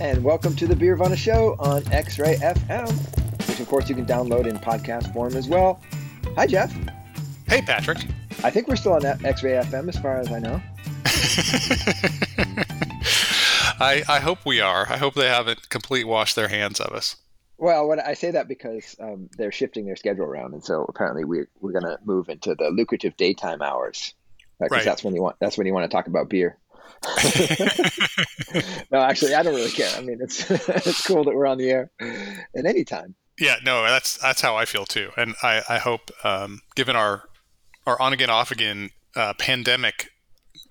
and welcome to the Beer Beervana Show on X Ray FM, which of course you can download in podcast form as well. Hi, Jeff. Hey, Patrick. I think we're still on X Ray FM as far as I know. I, I hope we are. I hope they haven't completely washed their hands of us. Well, when I say that because um, they're shifting their schedule around, and so apparently we're we're going to move into the lucrative daytime hours because right. that's when you want that's when you want to talk about beer. no, actually, I don't really care. I mean, it's it's cool that we're on the air at any time. Yeah, no, that's that's how I feel too, and I I hope, um, given our our on again off again uh, pandemic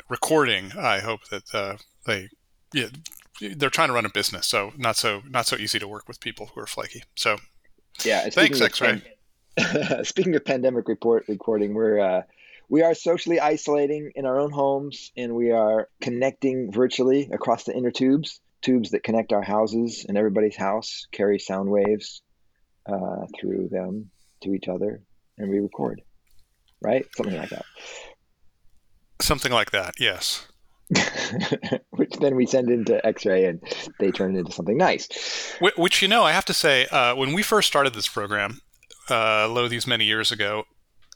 recording, I hope that uh, they yeah they're trying to run a business, so not so not so easy to work with people who are flaky. So yeah, thanks, X-ray. Pan- speaking of pandemic report recording, we're uh, we are socially isolating in our own homes and we are connecting virtually across the inner tubes tubes that connect our houses and everybody's house carry sound waves uh, through them to each other and we record right? Something like that. Something like that yes. Which then we send into x-ray and they turn it into something nice. Which you know i have to say uh, when we first started this program uh, lo these many years ago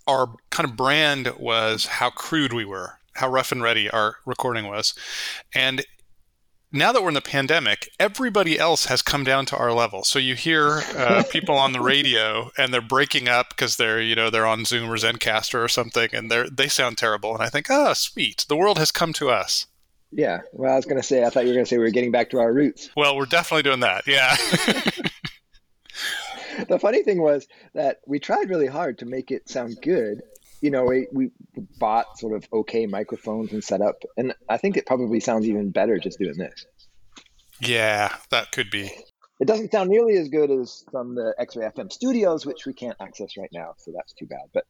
our kind of brand was how crude we were, how rough and ready our recording was. And now that we're in the pandemic, everybody else has come down to our level. So you hear uh, people on the radio and they're breaking up because they're you know they're on Zoom or Zencastr or something, and they they sound terrible. And I think, oh, sweet, the world has come to us. Yeah. Well, I was going to say, I thought you were going to say we were getting back to our roots. Well, we're definitely doing that. Yeah. the funny thing was that we tried really hard to make it sound good. You know, we, we bought sort of okay microphones and set up, and I think it probably sounds even better just doing this. Yeah, that could be. It doesn't sound nearly as good as from the X-Ray FM studios, which we can't access right now, so that's too bad. But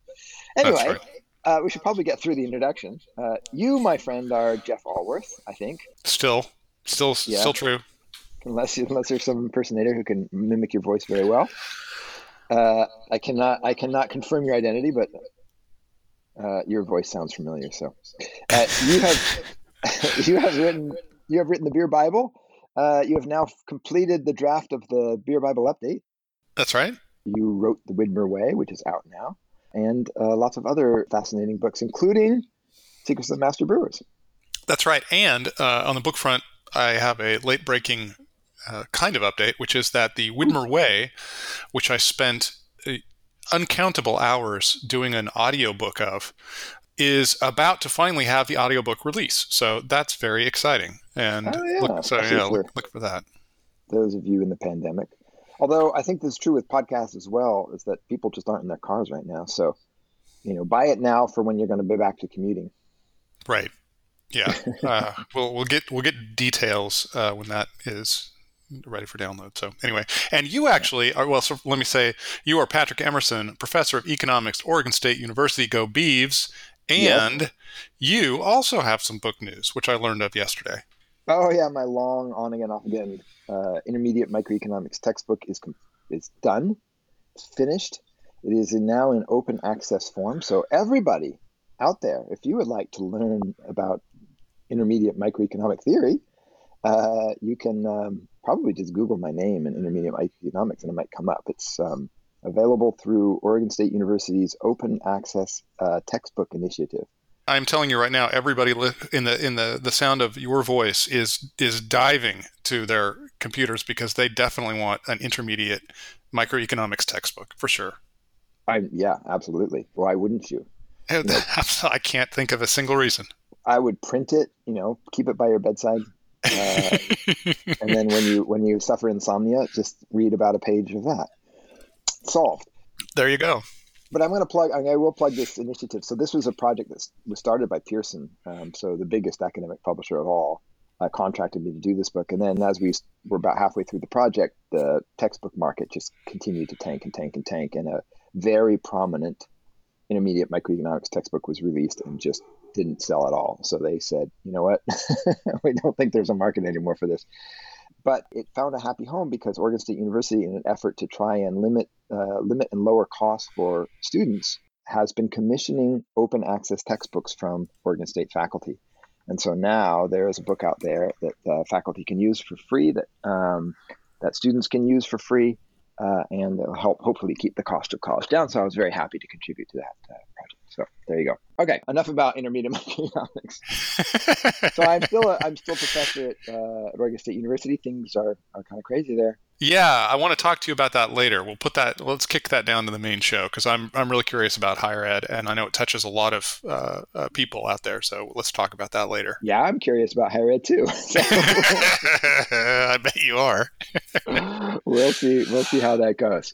anyway, right. uh, we should probably get through the introduction. Uh, you, my friend, are Jeff Alworth, I think. Still, still, yeah. still true unless unless there's some impersonator who can mimic your voice very well. Uh, I cannot I cannot confirm your identity, but uh, your voice sounds familiar. So uh, you have you have written you have written the Beer Bible. Uh, you have now completed the draft of the Beer Bible update. That's right. You wrote the Widmer Way, which is out now, and uh, lots of other fascinating books, including Secrets of the Master Brewers. That's right. And uh, on the book front, I have a late breaking uh, kind of update, which is that the Widmer Way, which I spent uh, uncountable hours doing an audiobook of, is about to finally have the audiobook release. So that's very exciting. And oh, yeah. look, so yeah, look, look for that. Those of you in the pandemic. Although I think this is true with podcasts as well, is that people just aren't in their cars right now. So, you know, buy it now for when you're going to be back to commuting. Right. Yeah. uh, we'll we'll get we'll get details uh, when that is ready for download. So anyway, and you actually are well. So let me say, you are Patrick Emerson, professor of economics, Oregon State University. Go Beavs! And yep. you also have some book news, which I learned of yesterday. Oh yeah, my long on again, off again uh, intermediate microeconomics textbook is is done. It's finished. It is in now in open access form. So everybody out there, if you would like to learn about intermediate microeconomic theory, uh, you can um, probably just Google my name and intermediate economics and it might come up. It's um, available through Oregon State University's Open Access uh, Textbook Initiative. I'm telling you right now, everybody in the in the the sound of your voice is is diving to their computers because they definitely want an intermediate microeconomics textbook for sure. I yeah, absolutely. Why wouldn't you? you know, I can't think of a single reason. I would print it, you know, keep it by your bedside, uh, and then when you when you suffer insomnia, just read about a page of that. Solved. There you go. But I'm going to plug. I will plug this initiative. So this was a project that was started by Pearson, um, so the biggest academic publisher of all. Uh, contracted me to do this book, and then as we were about halfway through the project, the textbook market just continued to tank and tank and tank, and a very prominent intermediate microeconomics textbook was released and just didn't sell at all. So they said, you know what, we don't think there's a market anymore for this. But it found a happy home because Oregon State University, in an effort to try and limit uh, limit and lower costs for students, has been commissioning open access textbooks from Oregon State faculty. And so now there is a book out there that uh, faculty can use for free, that um, that students can use for free, uh, and it'll help hopefully keep the cost of college down. So I was very happy to contribute to that uh. So there you go. Okay, enough about intermediate economics. so I'm still a, I'm still a professor at, uh, Oregon State University. Things are, are kind of crazy there. Yeah, I want to talk to you about that later. We'll put that. Let's kick that down to the main show because I'm I'm really curious about higher ed, and I know it touches a lot of uh, uh, people out there. So let's talk about that later. Yeah, I'm curious about higher ed too. I bet you are. we'll see. We'll see how that goes.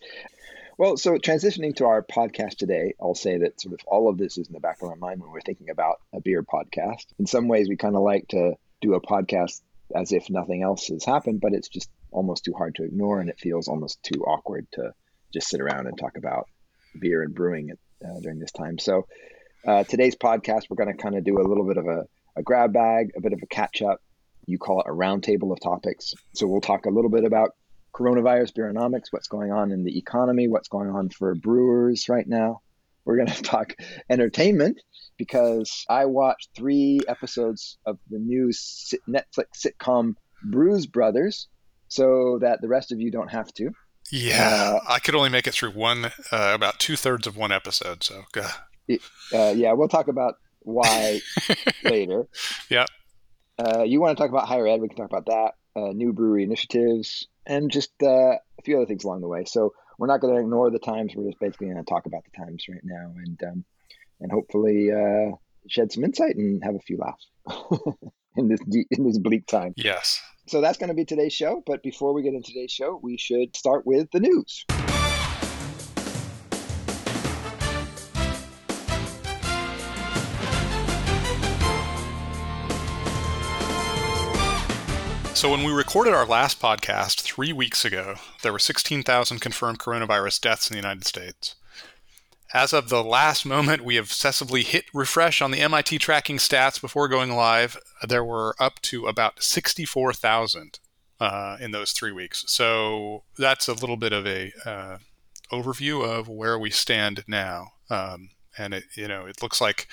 Well, so transitioning to our podcast today, I'll say that sort of all of this is in the back of our mind when we're thinking about a beer podcast. In some ways, we kind of like to do a podcast as if nothing else has happened, but it's just almost too hard to ignore, and it feels almost too awkward to just sit around and talk about beer and brewing uh, during this time. So, uh, today's podcast, we're going to kind of do a little bit of a, a grab bag, a bit of a catch up. You call it a roundtable of topics. So, we'll talk a little bit about coronavirus, beeronomics, what's going on in the economy, what's going on for brewers right now. We're going to talk entertainment because I watched three episodes of the new Netflix sitcom Brews Brothers so that the rest of you don't have to. Yeah, uh, I could only make it through one, uh, about two thirds of one episode. So, uh, yeah, we'll talk about why later. Yeah. Uh, you want to talk about higher ed? We can talk about that. Uh, new brewery initiatives, and just uh, a few other things along the way. So we're not going to ignore the times. We're just basically going to talk about the times right now, and um, and hopefully uh, shed some insight and have a few laughs in this in this bleak time. Yes. So that's going to be today's show. But before we get into today's show, we should start with the news. So, when we recorded our last podcast three weeks ago, there were 16,000 confirmed coronavirus deaths in the United States. As of the last moment, we obsessively hit refresh on the MIT tracking stats before going live. There were up to about 64,000 uh, in those three weeks. So that's a little bit of a uh, overview of where we stand now. Um, and it, you know, it looks like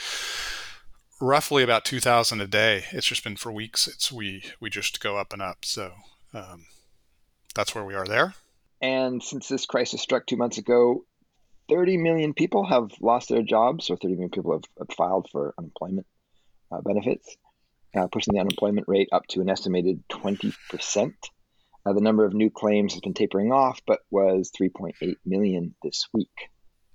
roughly about 2000 a day. It's just been for weeks it's we we just go up and up. So um, that's where we are there. And since this crisis struck two months ago 30 million people have lost their jobs or 30 million people have, have filed for unemployment uh, benefits uh, pushing the unemployment rate up to an estimated 20% uh, the number of new claims has been tapering off but was 3.8 million this week.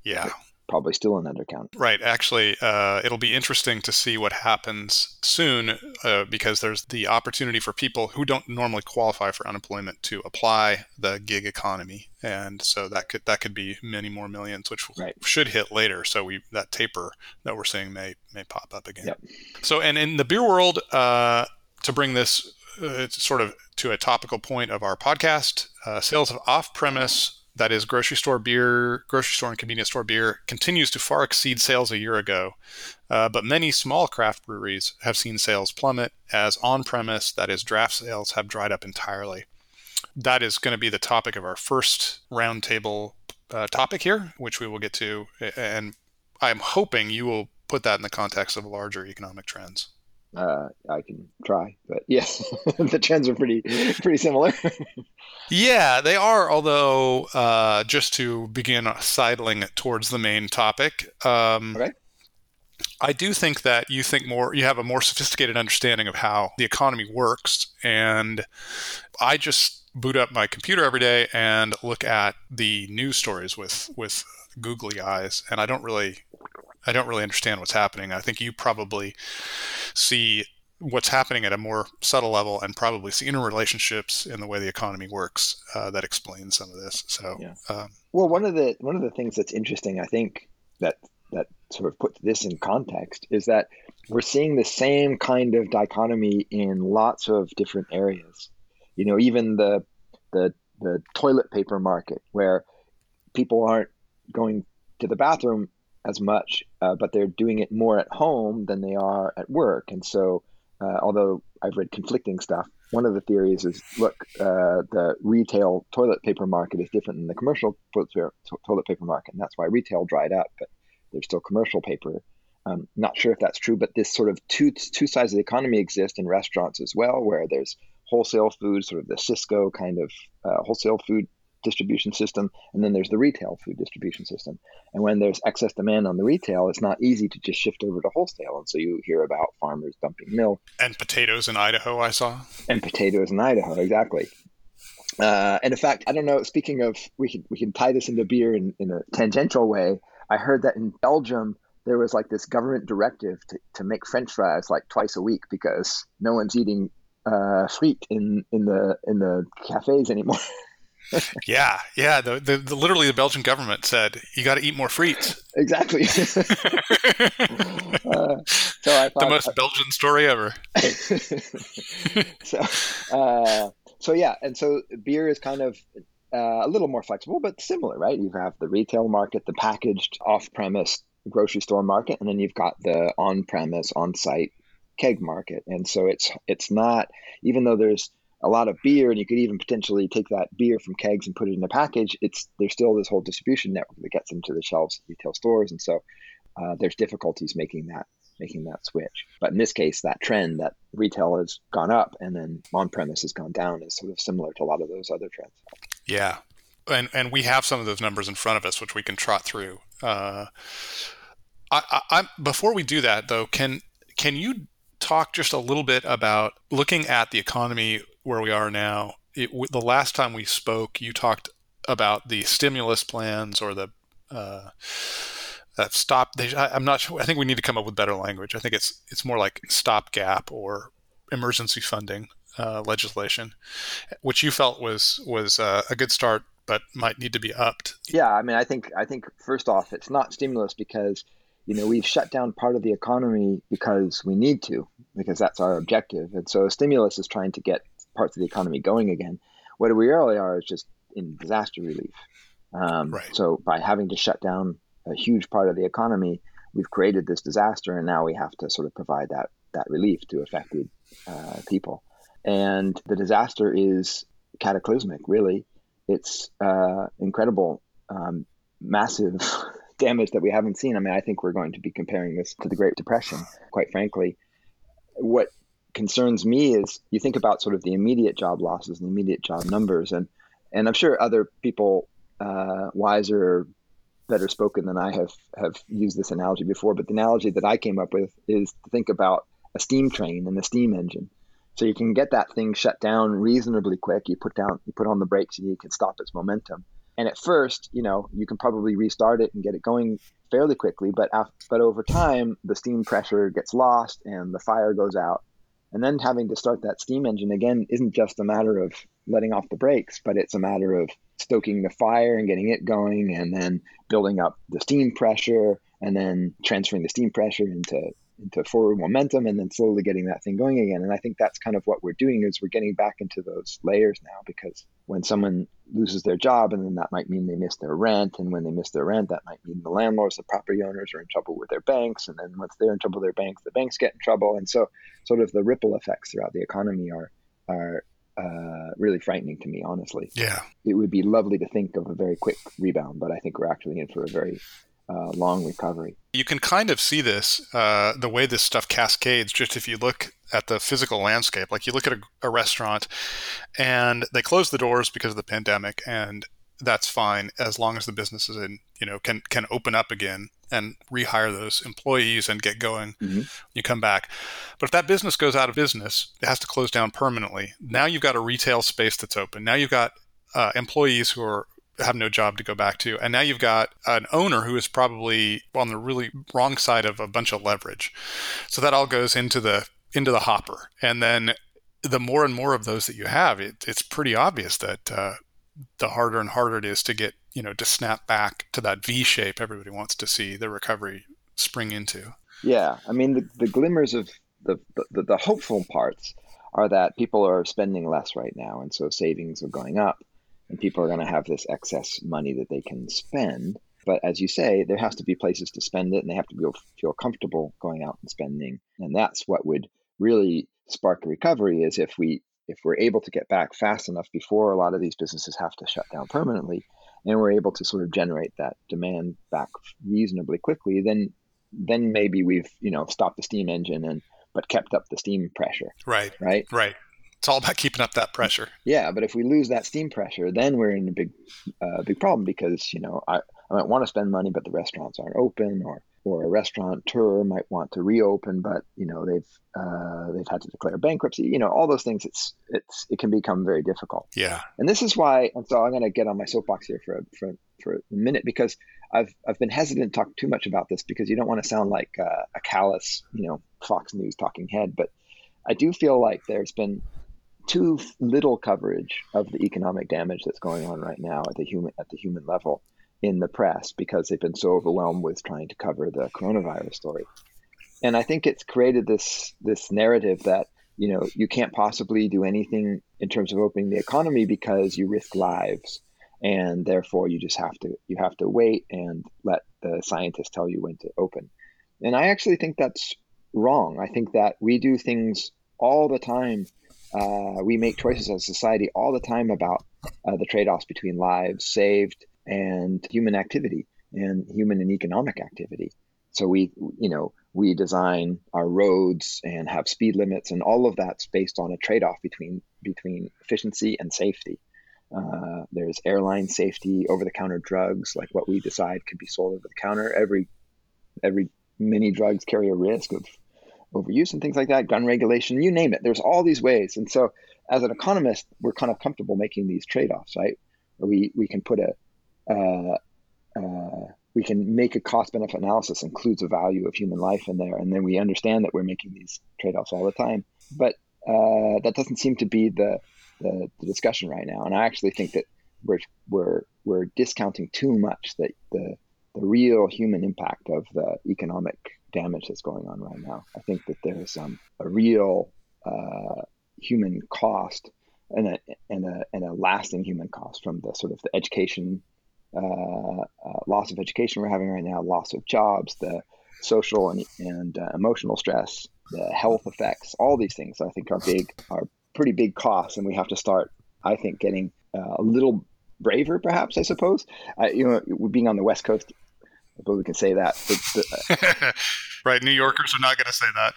Yeah probably still an undercount. Right. Actually, uh, it'll be interesting to see what happens soon uh, because there's the opportunity for people who don't normally qualify for unemployment to apply the gig economy, and so that could that could be many more millions, which right. should hit later. So we that taper that we're seeing may may pop up again. Yep. So and in the beer world, uh, to bring this uh, sort of to a topical point of our podcast, uh, sales of off-premise that is grocery store beer, grocery store and convenience store beer, continues to far exceed sales a year ago. Uh, but many small craft breweries have seen sales plummet as on premise, that is, draft sales, have dried up entirely. That is going to be the topic of our first roundtable uh, topic here, which we will get to. And I'm hoping you will put that in the context of larger economic trends. Uh, I can try, but yes, the trends are pretty pretty similar. yeah, they are. Although, uh, just to begin sidling towards the main topic, um, okay. I do think that you think more, you have a more sophisticated understanding of how the economy works, and I just boot up my computer every day and look at the news stories with with googly eyes, and I don't really I don't really understand what's happening. I think you probably see what's happening at a more subtle level and probably see interrelationships in the way the economy works uh, that explain some of this. So, yeah. um, well, one of the one of the things that's interesting, I think that that sort of puts this in context is that we're seeing the same kind of dichotomy in lots of different areas. You know, even the the the toilet paper market where people aren't going to the bathroom as much, uh, but they're doing it more at home than they are at work. And so, uh, although I've read conflicting stuff, one of the theories is look, uh, the retail toilet paper market is different than the commercial toilet paper market, and that's why retail dried up, but there's still commercial paper Um, not sure if that's true, but this sort of two two sides of the economy exist in restaurants as well, where there's wholesale food, sort of the Sysco kind of uh, wholesale food distribution system, and then there's the retail food distribution system. And when there's excess demand on the retail, it's not easy to just shift over to wholesale. And so you hear about farmers dumping milk and potatoes in Idaho. I saw and potatoes in Idaho, exactly. Uh, and in fact, I don't know. Speaking of, we can we can tie this into beer in, in a tangential way. I heard that in Belgium there was like this government directive to, to make French fries like twice a week because no one's eating uh, frites in in the in the cafes anymore. yeah, yeah. The, the, the, literally the Belgian government said you got to eat more frites. Exactly. uh, so I thought, the most Belgian story ever. so, uh, so yeah, and so beer is kind of uh, a little more flexible, but similar, right? You have the retail market, the packaged off-premise grocery store market, and then you've got the on-premise, on-site keg market. And so it's it's not even though there's a lot of beer, and you could even potentially take that beer from kegs and put it in a package. It's there's still this whole distribution network that gets into the shelves of retail stores, and so uh, there's difficulties making that making that switch. But in this case, that trend that retail has gone up and then on premise has gone down is sort of similar to a lot of those other trends. Yeah, and and we have some of those numbers in front of us, which we can trot through. Uh, I, I before we do that though, can can you talk just a little bit about looking at the economy where we are now. It, the last time we spoke, you talked about the stimulus plans or the uh, that stop. They, I, am not sure. I think we need to come up with better language. I think it's it's more like stopgap or emergency funding uh, legislation, which you felt was was uh, a good start, but might need to be upped. Yeah, I mean, I think I think first off, it's not stimulus because you know we've shut down part of the economy because we need to because that's our objective, and so stimulus is trying to get parts of the economy going again. What we really are is just in disaster relief. Um, right. So by having to shut down a huge part of the economy, we've created this disaster, and now we have to sort of provide that that relief to affected uh, people. And the disaster is cataclysmic. Really, it's uh, incredible, um, massive damage that we haven't seen. I mean, I think we're going to be comparing this to the Great Depression. Quite frankly, what concerns me is you think about sort of the immediate job losses and the immediate job numbers, and and I'm sure other people uh, wiser, better spoken than I have have used this analogy before. But the analogy that I came up with is to think about a steam train and a steam engine. So you can get that thing shut down reasonably quick. You put down, you put on the brakes, and you can stop its momentum. And at first, you know, you can probably restart it and get it going fairly quickly. But after, but over time, the steam pressure gets lost and the fire goes out, and then having to start that steam engine again isn't just a matter of letting off the brakes, but it's a matter of stoking the fire and getting it going and then building up the steam pressure and then transferring the steam pressure into into forward momentum and then slowly getting that thing going again. And I think that's kind of what we're doing is we're getting back into those layers now because when someone loses their job and then that might mean they miss their rent and when they miss their rent that might mean the landlords the property owners are in trouble with their banks and then once they're in trouble with their banks the banks get in trouble and so sort of the ripple effects throughout the economy are are uh, really frightening to me honestly. Yeah. It would be lovely to think of a very quick rebound but i think we're actually in for a very uh, long recovery. You can kind of see this, uh, the way this stuff cascades, just if you look at the physical landscape. Like you look at a, a restaurant and they close the doors because of the pandemic, and that's fine as long as the business is in, you know, can can open up again and rehire those employees and get going. Mm-hmm. You come back, but if that business goes out of business, it has to close down permanently. Now you've got a retail space that's open. Now you've got uh, employees who are have no job to go back to. And now you've got an owner who is probably on the really wrong side of a bunch of leverage. So that all goes into the into the hopper. And then the more and more of those that you have, it, it's pretty obvious that uh, the harder and harder it is to get you know to snap back to that V shape everybody wants to see the recovery spring into. Yeah, I mean the, the glimmers of the, the the hopeful parts are that people are spending less right now, and so savings are going up and people are going to have this excess money that they can spend. But as you say, there has to be places to spend it, and they have to be feel comfortable going out and spending. And that's what would really spark a recovery is if we if we're able to get back fast enough before a lot of these businesses have to shut down permanently, and we're able to sort of generate that demand back reasonably quickly, then then maybe we've you know stopped the steam engine and but kept up the steam pressure. Right. Right. Right. It's all about keeping up that pressure. Yeah, but if we lose that steam pressure, then we're in a big, uh, big problem because you know I, I might want to spend money, but the restaurants aren't open, or or a restaurateur might want to reopen, but you know they've uh, they've had to declare bankruptcy. You know all those things. It's it's it can become very difficult. Yeah. And this is why. And so I'm going to get on my soapbox here for a, for for a minute because I've I've been hesitant to talk too much about this because you don't want to sound like uh, a callous you know Fox News talking head, but I do feel like there's been too little coverage of the economic damage that's going on right now at the human at the human level in the press because they've been so overwhelmed with trying to cover the coronavirus story. And I think it's created this this narrative that you know you can't possibly do anything in terms of opening the economy because you risk lives and therefore you just have to you have to wait and let the scientists tell you when to open. And I actually think that's wrong. I think that we do things all the time uh, we make choices as a society all the time about uh, the trade offs between lives saved and human activity and human and economic activity. So we, you know, we design our roads and have speed limits, and all of that's based on a trade-off between between efficiency and safety. Uh, there's airline safety, over-the-counter drugs, like what we decide could be sold over the counter. Every every many drugs carry a risk of overuse and things like that, gun regulation, you name it. There's all these ways. And so as an economist, we're kind of comfortable making these trade-offs, right? We we can put a uh, uh, we can make a cost benefit analysis includes a value of human life in there, and then we understand that we're making these trade-offs all the time. But uh, that doesn't seem to be the, the, the discussion right now. And I actually think that we're we're we're discounting too much that the the real human impact of the economic damage that's going on right now. I think that there's um, a real uh, human cost and a, and a and a lasting human cost from the sort of the education uh, uh, loss of education we're having right now, loss of jobs, the social and, and uh, emotional stress, the health effects, all these things I think are big, are pretty big costs, and we have to start, I think, getting uh, a little braver, perhaps I suppose. you know, being on the West Coast, but we can say that. But, right, New Yorkers are not going to say that.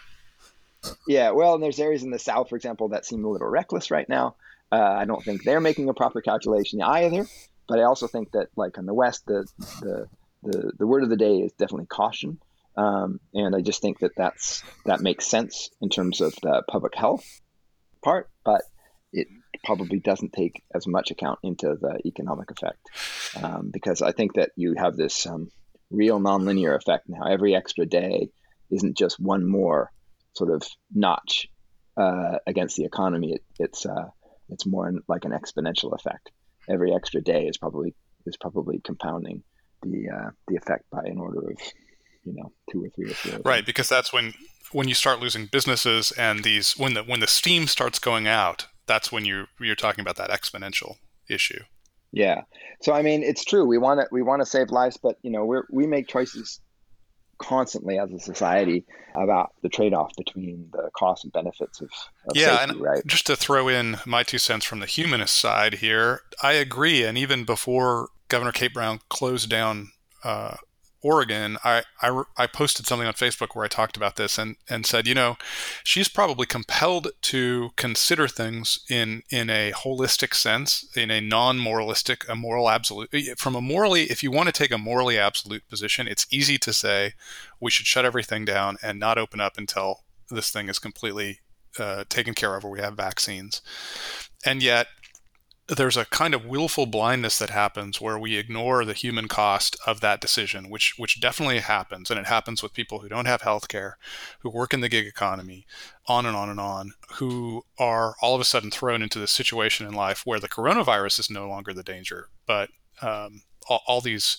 Yeah, well, and there's areas in the South, for example, that seem a little reckless right now. Uh, I don't think they're making a proper calculation either. But I also think that, like in the West, the the the, the word of the day is definitely caution. Um, and I just think that that's that makes sense in terms of the public health part, but it probably doesn't take as much account into the economic effect um, because I think that you have this um, real nonlinear effect now. Every extra day isn't just one more sort of notch uh, against the economy. It, it's uh, it's more like an exponential effect. Every extra day is probably is probably compounding the uh, the effect by an order of you know two or three or four. Right, because that's when when you start losing businesses and these when the when the steam starts going out, that's when you you're talking about that exponential issue. Yeah. So I mean, it's true. We want to we want to save lives, but you know, we we make choices constantly as a society about the trade-off between the costs and benefits of, of yeah, safety, and right? just to throw in my two cents from the humanist side here, I agree. And even before Governor Kate Brown closed down uh, Oregon, I, I, I, posted something on Facebook where I talked about this and, and said, you know, she's probably compelled to consider things in in a holistic sense, in a non-moralistic, a moral absolute. From a morally, if you want to take a morally absolute position, it's easy to say we should shut everything down and not open up until this thing is completely uh, taken care of or we have vaccines. And yet, there's a kind of willful blindness that happens where we ignore the human cost of that decision, which which definitely happens, and it happens with people who don't have health care, who work in the gig economy, on and on and on, who are all of a sudden thrown into this situation in life where the coronavirus is no longer the danger, but um, all, all, these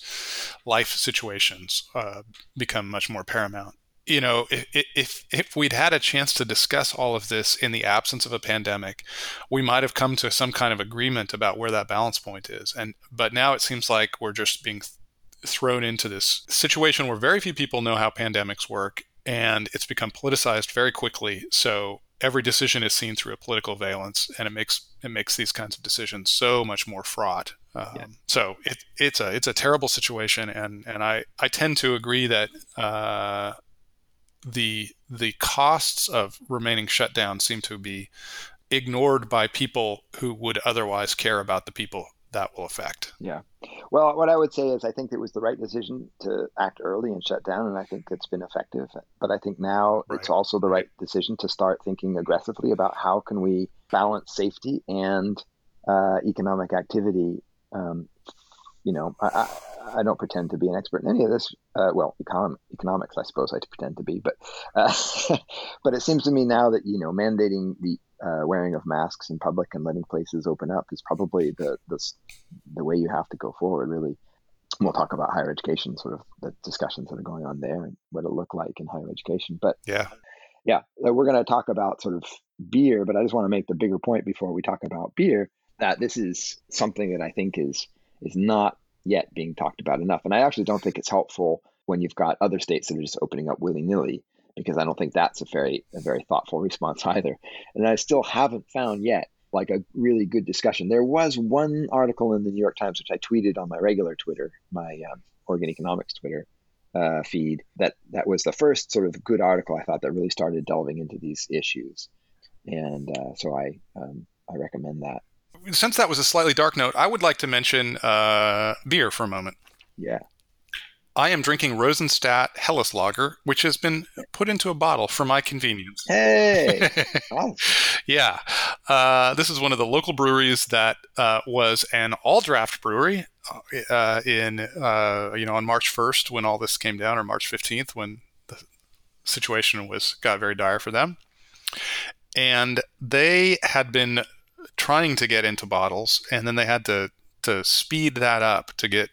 life situations uh, become much more paramount you know, if, if if we'd had a chance to discuss all of this in the absence of a pandemic, we might have come to some kind of agreement about where that balance point is. And but now it seems like we're just being th- thrown into this situation where very few people know how pandemics work, and it's become politicized very quickly. So every decision is seen through a political valence, and it makes it makes these kinds of decisions so much more fraught. Um, yeah. So it, it's a it's a terrible situation, and and I I tend to agree that uh, the the costs of remaining shut down seem to be ignored by people who would otherwise care about the people that will affect. Yeah. Well, what I would say is I think it was the right decision to act early and shut down, and I think it's been effective. But I think now right. it's also the right decision to start thinking aggressively about how can we balance safety and uh, economic activity. Um, you know, I, I, don't pretend to be an expert in any of this. Uh, well, econ- economics, I suppose I pretend to be, but uh, but it seems to me now that you know mandating the uh, wearing of masks in public and letting places open up is probably the, the the way you have to go forward. Really, we'll talk about higher education, sort of the discussions that are going on there and what it look like in higher education. But yeah, yeah, we're going to talk about sort of beer, but I just want to make the bigger point before we talk about beer that this is something that I think is is not yet being talked about enough, and I actually don't think it's helpful when you've got other states that are just opening up willy nilly because I don't think that's a very a very thoughtful response either. And I still haven't found yet like a really good discussion. There was one article in the New York Times which I tweeted on my regular Twitter, my um, Oregon Economics Twitter uh, feed. That that was the first sort of good article I thought that really started delving into these issues, and uh, so I um, I recommend that. Since that was a slightly dark note, I would like to mention uh, beer for a moment. Yeah. I am drinking Rosenstadt Helles Lager, which has been put into a bottle for my convenience. Hey! yeah. Uh, this is one of the local breweries that uh, was an all draft brewery uh, in, uh, you know, on March 1st when all this came down, or March 15th when the situation was got very dire for them. And they had been trying to get into bottles, and then they had to to speed that up to get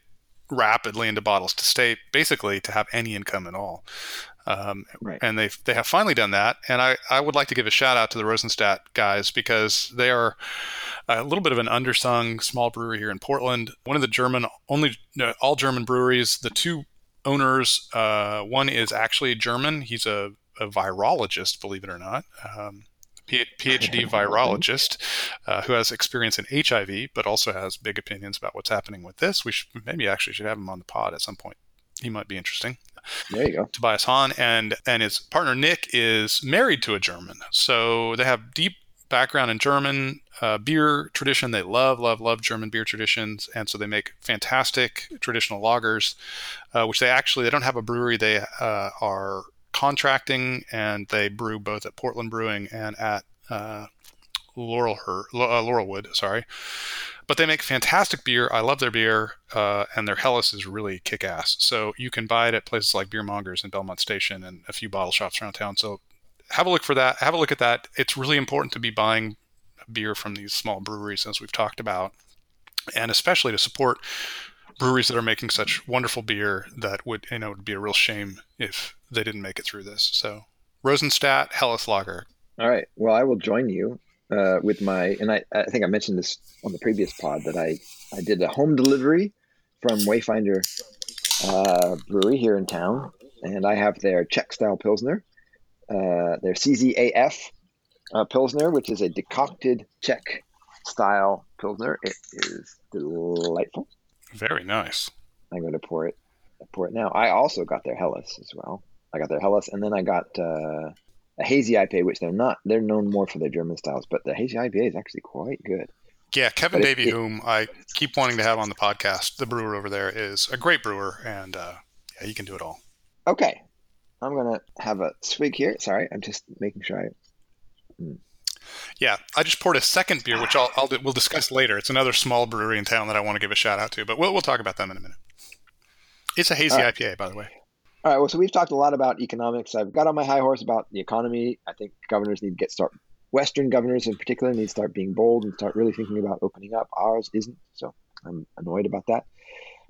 rapidly into bottles to stay basically to have any income at all. Um, right. And they they have finally done that. And I, I would like to give a shout out to the Rosenstadt guys because they are a little bit of an undersung small brewery here in Portland. One of the German only all German breweries. The two owners, uh, one is actually German. He's a, a virologist, believe it or not. Um, PhD virologist uh, who has experience in HIV, but also has big opinions about what's happening with this. We should, maybe actually should have him on the pod at some point. He might be interesting. There you go. Tobias Hahn and and his partner Nick is married to a German, so they have deep background in German uh, beer tradition. They love, love, love German beer traditions, and so they make fantastic traditional lagers, uh, which they actually they don't have a brewery. They uh, are contracting, and they brew both at Portland Brewing and at uh, Laurel uh, Laurelwood. Sorry, but they make fantastic beer. I love their beer, uh, and their Helles is really kick ass. So you can buy it at places like Beer Mongers in Belmont Station and a few bottle shops around town. So have a look for that. Have a look at that. It's really important to be buying beer from these small breweries, as we've talked about, and especially to support breweries that are making such wonderful beer that would you know would be a real shame if they didn't make it through this. So Rosenstadt Helles Lager. All right. Well, I will join you uh, with my and I, I think I mentioned this on the previous pod that I I did a home delivery from Wayfinder uh, Brewery here in town, and I have their Czech style pilsner, uh, their CZAF uh, pilsner, which is a decocted Czech style pilsner. It is delightful. Very nice. I'm going to pour it pour it now. I also got their Helles as well. I got their Helles, and then I got uh, a hazy IPA, which they're not. They're known more for their German styles, but the hazy IPA is actually quite good. Yeah, Kevin but Davey, it, whom I keep wanting to have on the podcast, the brewer over there is a great brewer, and uh, yeah, he can do it all. Okay, I'm gonna have a swig here. Sorry, I'm just making sure I. Mm. Yeah, I just poured a second beer, which I'll, I'll we'll discuss later. It's another small brewery in town that I want to give a shout out to, but we'll we'll talk about them in a minute. It's a hazy right. IPA, by the way. All right. Well, so we've talked a lot about economics. I've got on my high horse about the economy. I think governors need to get start. Western governors, in particular, need to start being bold and start really thinking about opening up. Ours isn't, so I'm annoyed about that.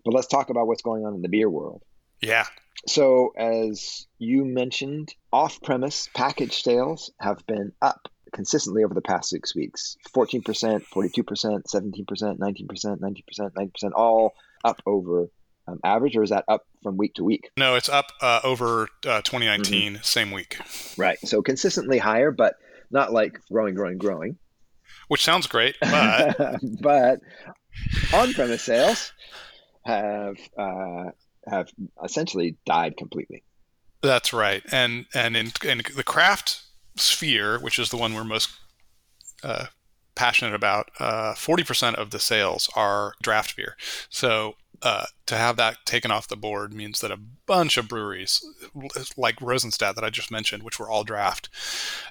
But let's talk about what's going on in the beer world. Yeah. So, as you mentioned, off-premise package sales have been up consistently over the past six weeks 14%, 42%, 17%, 19%, 19%, 90%, all up over um, average, or is that up from week to week? No, it's up uh, over uh, 2019, mm-hmm. same week. Right. So consistently higher, but not like growing, growing, growing. Which sounds great, but but on-premise sales have uh, have essentially died completely. That's right, and and in, in the craft sphere, which is the one we're most uh, passionate about, uh, forty percent of the sales are draft beer. So uh, to have that taken off the board means that a bunch of breweries, like Rosenstadt that I just mentioned, which were all draft,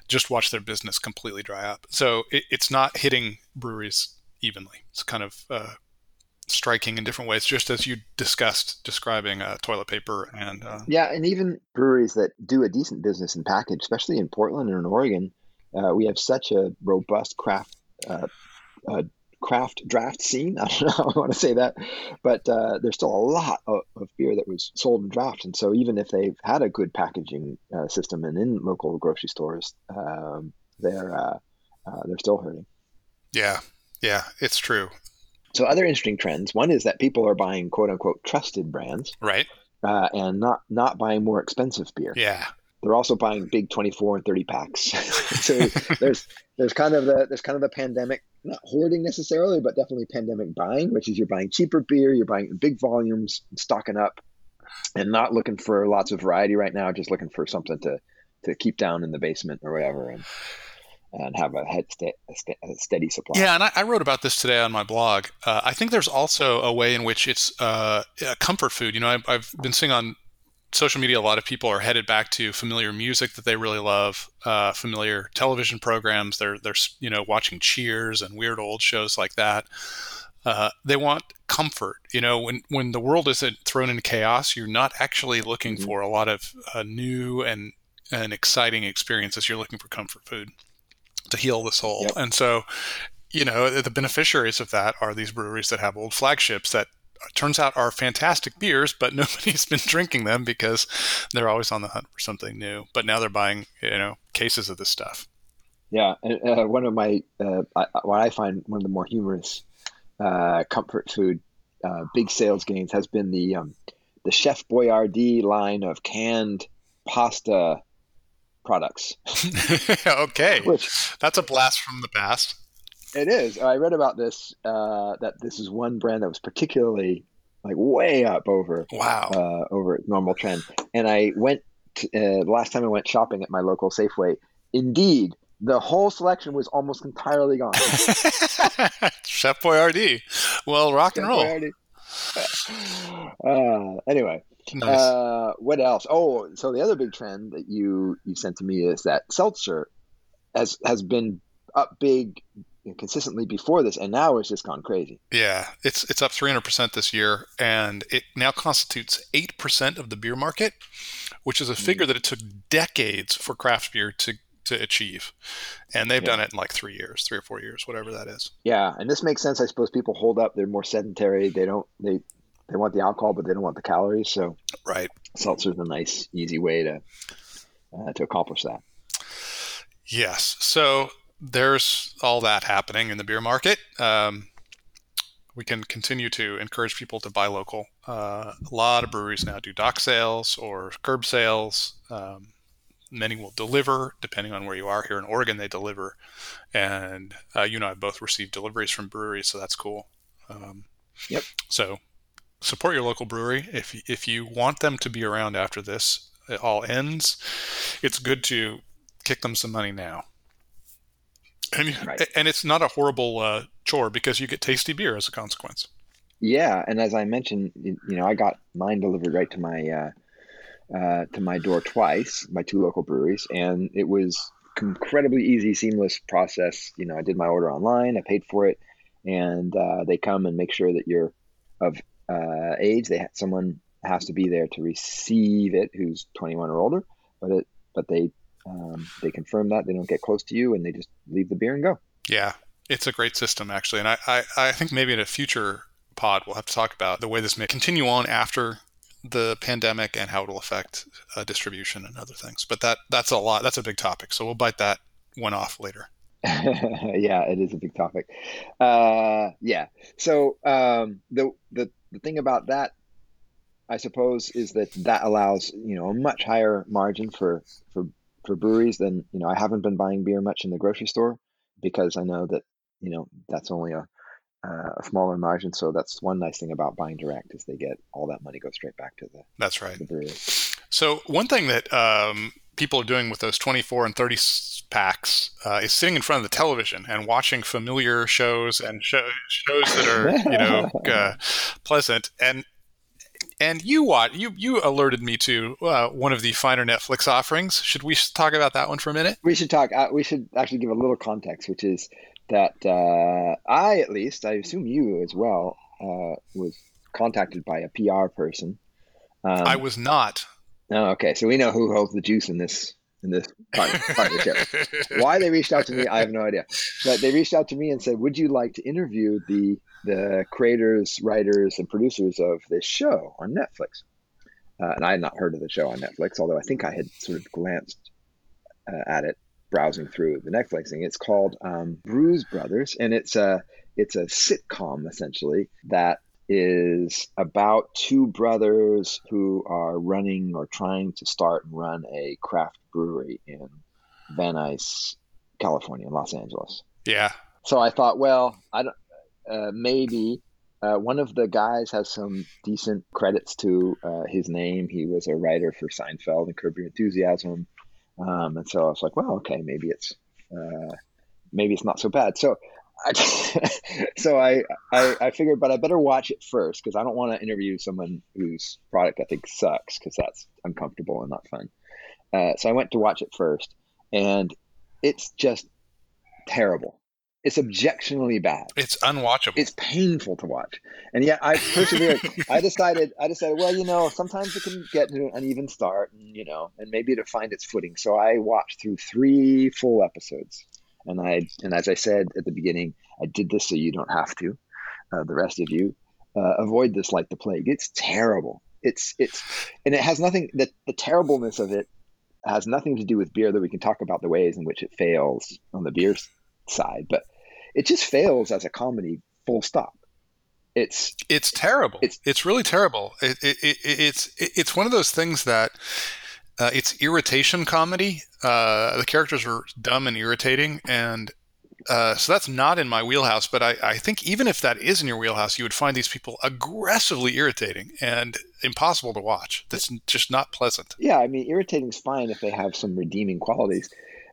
just watch their business completely dry up. So it, it's not hitting breweries evenly. It's kind of uh, striking in different ways, just as you discussed describing uh, toilet paper and uh, yeah, and even breweries that do a decent business in package, especially in Portland and in Oregon, uh, we have such a robust craft uh, uh, craft draft scene. I don't know how I want to say that, but uh, there's still a lot of, of, beer that was sold in draft, and so even if they've had a good packaging system and in local grocery stores, um, they're they're still hurting. Yeah, yeah, it's true. So other interesting trends. One is that people are buying quote unquote trusted brands, right, uh, and not not buying more expensive beer. Yeah, they're also buying big 24 and 30 packs. so there's there's kind of the there's kind of the pandemic not hoarding necessarily, but definitely pandemic buying, which is you're buying cheaper beer, you're buying big volumes, stocking up, and not looking for lots of variety right now, just looking for something to to keep down in the basement or whatever. And and have a, head st- a steady supply. Yeah, and I, I, wrote about this today on my blog. Uh, I think there's also a way in which it's uh, a comfort food. You know, I've, I've, been seeing on social media a lot of people are headed back to familiar music that they really love, uh, familiar television programs. They're they're you know watching Cheers and weird old shows like that. Uh, they want comfort. You know, when when the world isn't thrown into chaos, you're not actually looking mm-hmm. for a lot of uh, new and and exciting experiences. You're looking for comfort food to heal the soul. Yep. And so, you know, the beneficiaries of that are these breweries that have old flagships that turns out are fantastic beers, but nobody's been drinking them because they're always on the hunt for something new. But now they're buying, you know, cases of this stuff. Yeah, and uh, one of my uh, I, what I find one of the more humorous uh, comfort food uh, big sales gains has been the um, the Chef Boyardee line of canned pasta products. okay, Which, that's a blast from the past. It is. I read about this uh, that this is one brand that was particularly like way up over wow uh, over normal trend. And I went to, uh, the last time I went shopping at my local Safeway. Indeed, the whole selection was almost entirely gone. Chef Boyardee. Well, rock Chef and roll. Uh, anyway, Nice. Uh, what else? Oh, so the other big trend that you you sent to me is that seltzer has has been up big consistently before this, and now it's just gone crazy. Yeah, it's it's up 300 percent this year, and it now constitutes eight percent of the beer market, which is a figure mm. that it took decades for craft beer to to achieve, and they've yeah. done it in like three years, three or four years, whatever that is. Yeah, and this makes sense. I suppose people hold up; they're more sedentary. They don't they they want the alcohol, but they don't want the calories. So right, seltzer is a nice, easy way to uh, to accomplish that. Yes. So there's all that happening in the beer market. Um, we can continue to encourage people to buy local. Uh, a lot of breweries now do dock sales or curb sales. Um, many will deliver, depending on where you are. Here in Oregon, they deliver, and uh, you and I both received deliveries from breweries, so that's cool. Um, yep. So support your local brewery. If if you want them to be around after this it all ends, it's good to kick them some money now. And right. and it's not a horrible uh, chore because you get tasty beer as a consequence. Yeah, and as I mentioned, you, know, I got mine delivered right to my uh, uh, to my door twice, my two local breweries, and it was incredibly easy, seamless process. You know, I did my order online, I paid for it, and uh, they come and make sure that you're of uh, age. They someone has to be there to receive it who's 21 or older, but it but they um, they confirm that they don't get close to you and they just leave the beer and go. Yeah, it's a great system actually, and I I, I think maybe in a future pod we'll have to talk about the way this may continue on after the pandemic and how it'll affect uh, distribution and other things. But that that's a lot. That's a big topic. So we'll bite that one off later. yeah, it is a big topic. Uh, yeah. So um, the the the thing about that, I suppose, is that that allows you know a much higher margin for for for breweries, than you know I haven't been buying beer much in the grocery store because I know that you know that's only a uh, a smaller margin. So that's one nice thing about buying direct is they get all that money goes straight back to the that's right the brewery. So one thing that um, people are doing with those 24 and 30 packs uh, is sitting in front of the television and watching familiar shows and show, shows that are you know uh, pleasant and and you what you you alerted me to uh, one of the finer Netflix offerings. Should we talk about that one for a minute? We should talk. Uh, we should actually give a little context, which is that uh, I, at least, I assume you as well, uh, was contacted by a PR person. Um, I was not. Oh, okay. So we know who holds the juice in this in this part, part of the show. Why they reached out to me, I have no idea. But they reached out to me and said, "Would you like to interview the the creators, writers, and producers of this show on Netflix?" Uh, and I had not heard of the show on Netflix, although I think I had sort of glanced uh, at it browsing through the Netflix thing. It's called um, Brews Brothers, and it's a it's a sitcom essentially that is about two brothers who are running or trying to start and run a craft brewery in Van Nuys, California, Los Angeles. Yeah. So I thought, well, I don't, uh, maybe uh, one of the guys has some decent credits to uh, his name. He was a writer for Seinfeld and Curb Your Enthusiasm, um, and so I was like, well, okay, maybe it's uh, maybe it's not so bad. So I, so I, I, I figured, but I better watch it first because I don't want to interview someone whose product I think sucks because that's uncomfortable and not fun. Uh, so I went to watch it first, and it's just terrible. It's objectionably bad. It's unwatchable. It's painful to watch, and yet I persevered. I decided. I decided. Well, you know, sometimes it can get to an uneven start, and you know, and maybe to find its footing. So I watched through three full episodes and I and as I said at the beginning, I did this so you don't have to. Uh, the rest of you uh, avoid this like the plague. It's terrible. It's it's and it has nothing. that the terribleness of it has nothing to do with beer. That we can talk about the ways in which it fails on the beer side, but it just fails as a comedy. Full stop. It's it's terrible. It's it's really terrible. It, it, it, it's it's one of those things that uh, it's irritation comedy. Uh, the characters are dumb and irritating, and uh, so that's not in my wheelhouse. But I, I, think even if that is in your wheelhouse, you would find these people aggressively irritating and impossible to watch. That's just not pleasant. Yeah, I mean, irritating is fine if they have some redeeming qualities,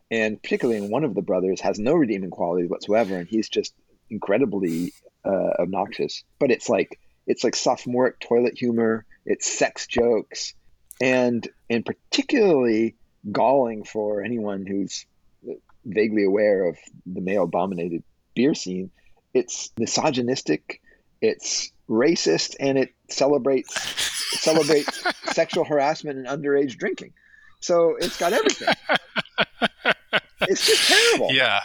and particularly in one of the brothers has no redeeming qualities whatsoever, and he's just incredibly uh, obnoxious. But it's like it's like sophomoric toilet humor. It's sex jokes and and particularly galling for anyone who's vaguely aware of the male dominated beer scene it's misogynistic it's racist and it celebrates celebrates sexual harassment and underage drinking so it's got everything it's just terrible yeah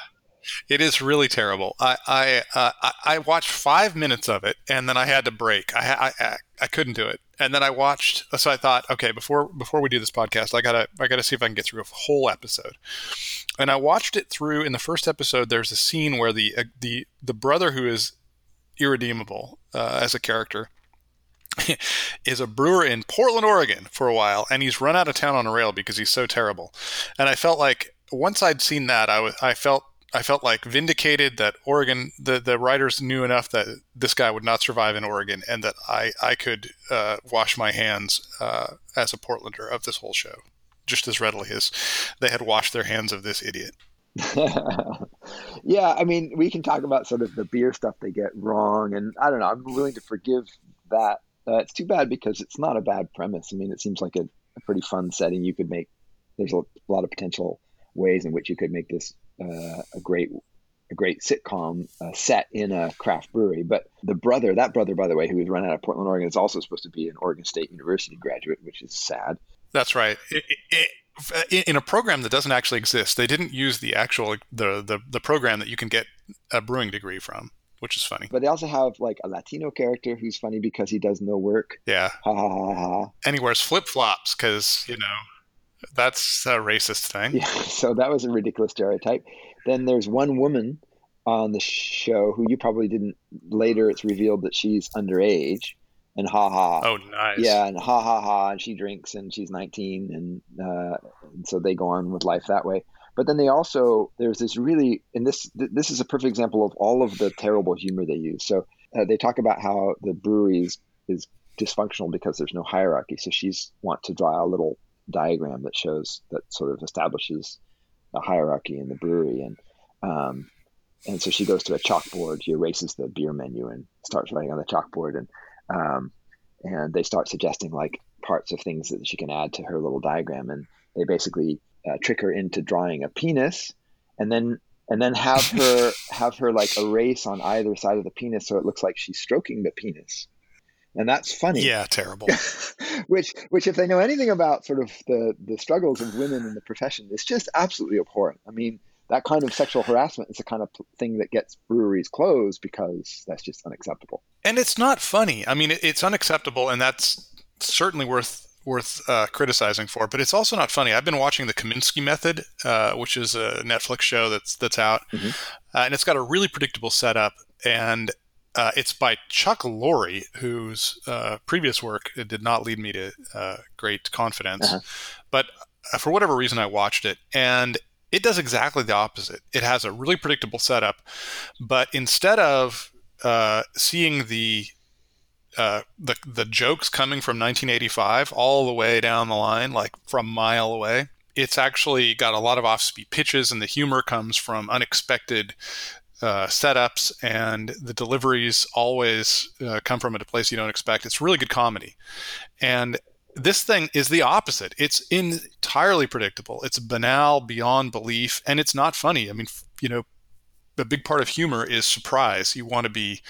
it is really terrible. I I, uh, I watched five minutes of it and then I had to break. I, I I couldn't do it. And then I watched. So I thought, okay, before before we do this podcast, I gotta I gotta see if I can get through a whole episode. And I watched it through. In the first episode, there's a scene where the uh, the the brother who is irredeemable uh, as a character is a brewer in Portland, Oregon for a while, and he's run out of town on a rail because he's so terrible. And I felt like once I'd seen that, I was I felt I felt like vindicated that Oregon, the, the writers knew enough that this guy would not survive in Oregon and that I, I could uh, wash my hands uh, as a Portlander of this whole show just as readily as they had washed their hands of this idiot. yeah, I mean, we can talk about sort of the beer stuff they get wrong, and I don't know. I'm willing to forgive that. Uh, it's too bad because it's not a bad premise. I mean, it seems like a, a pretty fun setting. You could make there's a, a lot of potential ways in which you could make this uh, a great a great sitcom uh, set in a craft brewery. But the brother, that brother, by the way, who was run out of Portland, Oregon, is also supposed to be an Oregon State University graduate, which is sad. That's right. It, it, in a program that doesn't actually exist, they didn't use the actual the, the the program that you can get a brewing degree from, which is funny. But they also have like a Latino character who's funny because he does no work. Yeah. Ha ha ha ha. And he wears flip flops because you know that's a racist thing. Yeah, so that was a ridiculous stereotype. Then there's one woman on the show who you probably didn't. Later, it's revealed that she's underage, and ha ha. Oh, nice. Yeah, and ha ha ha, and she drinks, and she's 19, and, uh, and so they go on with life that way. But then they also there's this really, and this this is a perfect example of all of the terrible humor they use. So uh, they talk about how the brewery is, is dysfunctional because there's no hierarchy. So she's want to draw a little diagram that shows that sort of establishes a hierarchy in the brewery, and um, and so she goes to a chalkboard. She erases the beer menu and starts writing on the chalkboard, and um, and they start suggesting like parts of things that she can add to her little diagram, and they basically uh, trick her into drawing a penis, and then and then have her have her like erase on either side of the penis so it looks like she's stroking the penis and that's funny. Yeah, terrible. which, which, if they know anything about sort of the the struggles of women in the profession, it's just absolutely abhorrent. I mean, that kind of sexual harassment is the kind of thing that gets breweries closed because that's just unacceptable. And it's not funny. I mean, it's unacceptable, and that's certainly worth worth uh, criticizing for. But it's also not funny. I've been watching the Kominsky Method, uh, which is a Netflix show that's that's out, mm-hmm. uh, and it's got a really predictable setup. And uh, it's by Chuck Lorre, whose uh, previous work did not lead me to uh, great confidence. Uh-huh. But uh, for whatever reason, I watched it, and it does exactly the opposite. It has a really predictable setup, but instead of uh, seeing the uh, the the jokes coming from 1985 all the way down the line, like from mile away, it's actually got a lot of off-speed pitches, and the humor comes from unexpected uh, setups and the deliveries always uh, come from a place you don't expect. It's really good comedy. And this thing is the opposite. It's entirely predictable. It's banal beyond belief and it's not funny. I mean, you know, a big part of humor is surprise. You want to be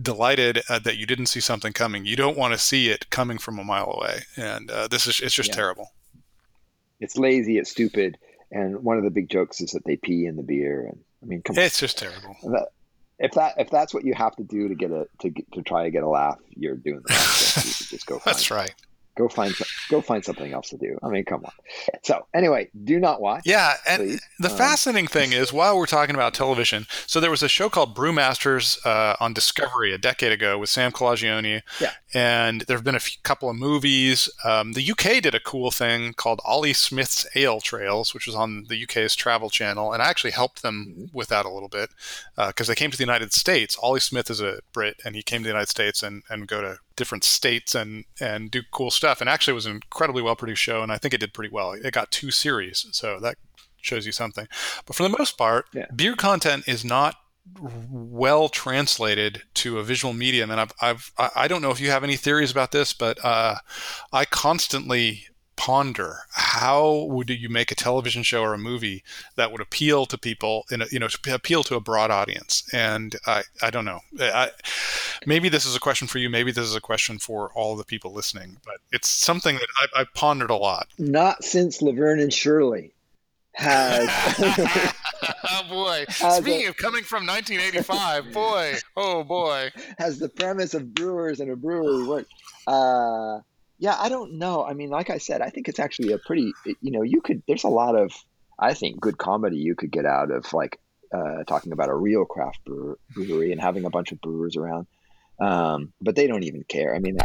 delighted uh, that you didn't see something coming. You don't want to see it coming from a mile away. And uh, this is it's just yeah. terrible. It's lazy, it's stupid, and one of the big jokes is that they pee in the beer and I mean, come it's on. just terrible. That, if that if that's what you have to do to get a to to try to get a laugh, you're doing the just go. that's right go find go find something else to do. I mean, come on. So anyway, do not watch. Yeah, and please. the um, fascinating thing is, while we're talking about television, so there was a show called Brewmasters uh, on Discovery a decade ago with Sam Calagione. Yeah. And there have been a few, couple of movies. Um, the UK did a cool thing called Ollie Smith's Ale Trails, which was on the UK's Travel Channel, and I actually helped them mm-hmm. with that a little bit because uh, they came to the United States. Ollie Smith is a Brit, and he came to the United States and and go to different states and and do cool stuff. And actually, it was an incredibly well produced show, and I think it did pretty well. It got two series, so that shows you something. But for the most part, yeah. beer content is not well translated to a visual medium and I've, I've i don't know if you have any theories about this but uh, i constantly ponder how would you make a television show or a movie that would appeal to people in a, you know appeal to a broad audience? And i i don't know. I, maybe this is a question for you maybe this is a question for all the people listening but it's something that i I've pondered a lot. Not since laverne and shirley has oh boy. Has speaking a, of coming from 1985 boy. Oh boy. Has the premise of brewers and a brewery worked uh yeah, I don't know. I mean, like I said, I think it's actually a pretty, you know, you could, there's a lot of, I think, good comedy you could get out of like uh, talking about a real craft brewery and having a bunch of brewers around. Um, but they don't even care. I mean,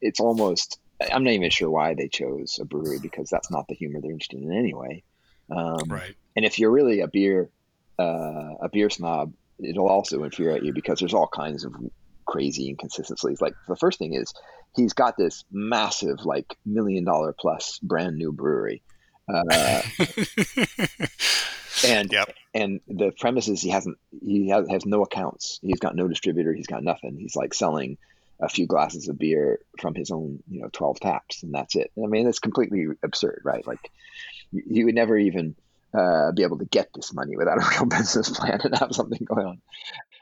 it's almost, I'm not even sure why they chose a brewery because that's not the humor they're interested in anyway. Um, right. And if you're really a beer, uh, a beer snob, it'll also infuriate you because there's all kinds of crazy inconsistencies. Like the first thing is he's got this massive, like million dollar plus brand new brewery. Uh, and yep. and the premise is he hasn't he has, has no accounts. He's got no distributor. He's got nothing. He's like selling a few glasses of beer from his own, you know, 12 taps, and that's it. I mean, it's completely absurd, right? Like, you would never even uh, be able to get this money without a real business plan and have something going on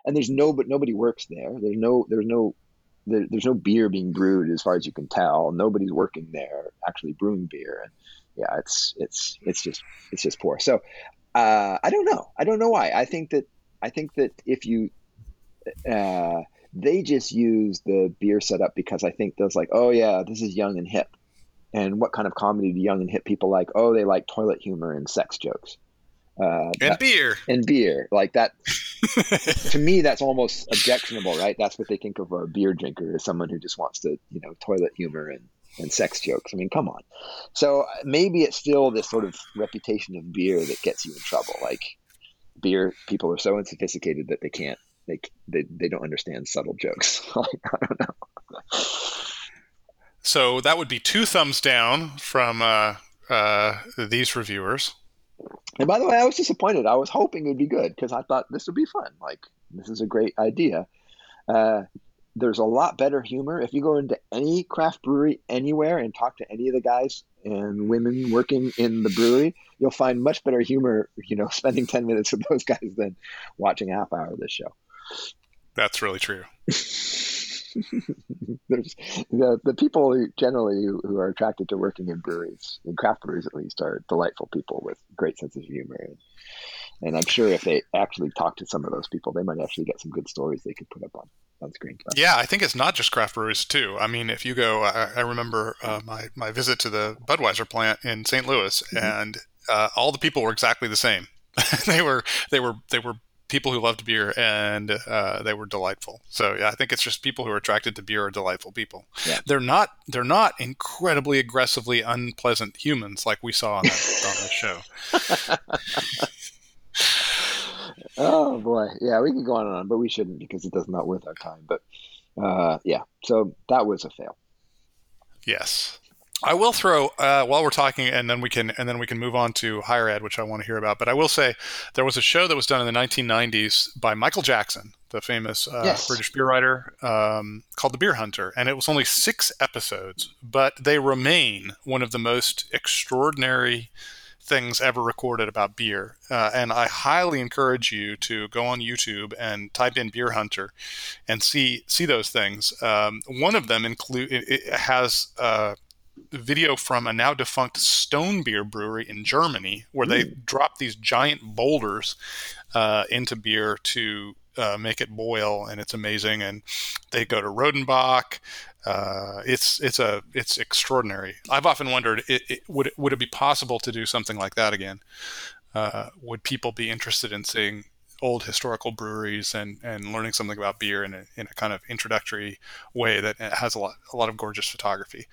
and there's no but nobody works there. There's no there's no there, there's no beer being brewed as far as you can tell. Nobody's working there actually brewing beer, and yeah, it's it's it's just it's just poor. So uh, I don't know. I don't know why. I think that I think that if you uh, they just use the beer setup because I think those like, oh yeah, this is young and hip. And what kind of comedy do young and hip people like? Oh, they like toilet humor and sex jokes Uh, and that, beer. And beer. Like that, to me, that's almost objectionable, right? That's what they think of a beer drinker as someone who just wants to, you know, toilet humor and, and sex jokes. I mean, come on. So uh, maybe it's still this sort of reputation of beer that gets you in trouble. Like beer, people are so unsophisticated that they can't, they, they, they don't understand subtle jokes. like, I don't know. So that would be two thumbs down from uh, uh, these reviewers. And by the way, I was disappointed. I was hoping it would be good because I thought this would be fun. Like, this is a great idea. Uh, there's a lot better humor. If you go into any craft brewery anywhere and talk to any of the guys and women working in the brewery, you'll find much better humor, you know, spending 10 minutes with those guys than watching a half hour of this show. That's really true. There's the, the people who generally who, who, are attracted to working in breweries, in craft breweries at least, are delightful people with great sense of humor. And, and I'm sure if they actually talk to some of those people, they might actually get some good stories they could put up on, on screen. Yeah, I think it's not just craft breweries too. I mean, if you go, I, I remember uh, my my visit to the Budweiser plant in St. Louis, mm-hmm. and uh, all the people were exactly the same. they were they were they were people who loved beer, and uh, they were delightful. So yeah, I think it's just people who are attracted to beer are delightful people. Yeah. They're not they're not incredibly aggressively unpleasant humans like we saw on that, on the show. oh boy, yeah, we can go on and on, but we shouldn't because it does not worth our time. But uh, yeah, so that was a fail. Yes. I will throw uh, while we're talking, and then we can and then we can move on to higher ed, which I want to hear about. But I will say there was a show that was done in the 1990s by Michael Jackson, the famous uh, yes. British beer writer, um, called The Beer Hunter, and it was only six episodes, but they remain one of the most extraordinary things ever recorded about beer. Uh, and I highly encourage you to go on YouTube and type in Beer Hunter and see see those things. Um, one of them include it, it has uh, video from a now defunct Stone Beer brewery in Germany, where they drop these giant boulders uh, into beer to uh, make it boil, and it's amazing. And they go to Rodenbach. Uh, it's it's a it's extraordinary. I've often wondered, it, it, would it, would it be possible to do something like that again? Uh, would people be interested in seeing old historical breweries and, and learning something about beer in a, in a kind of introductory way that has a lot a lot of gorgeous photography,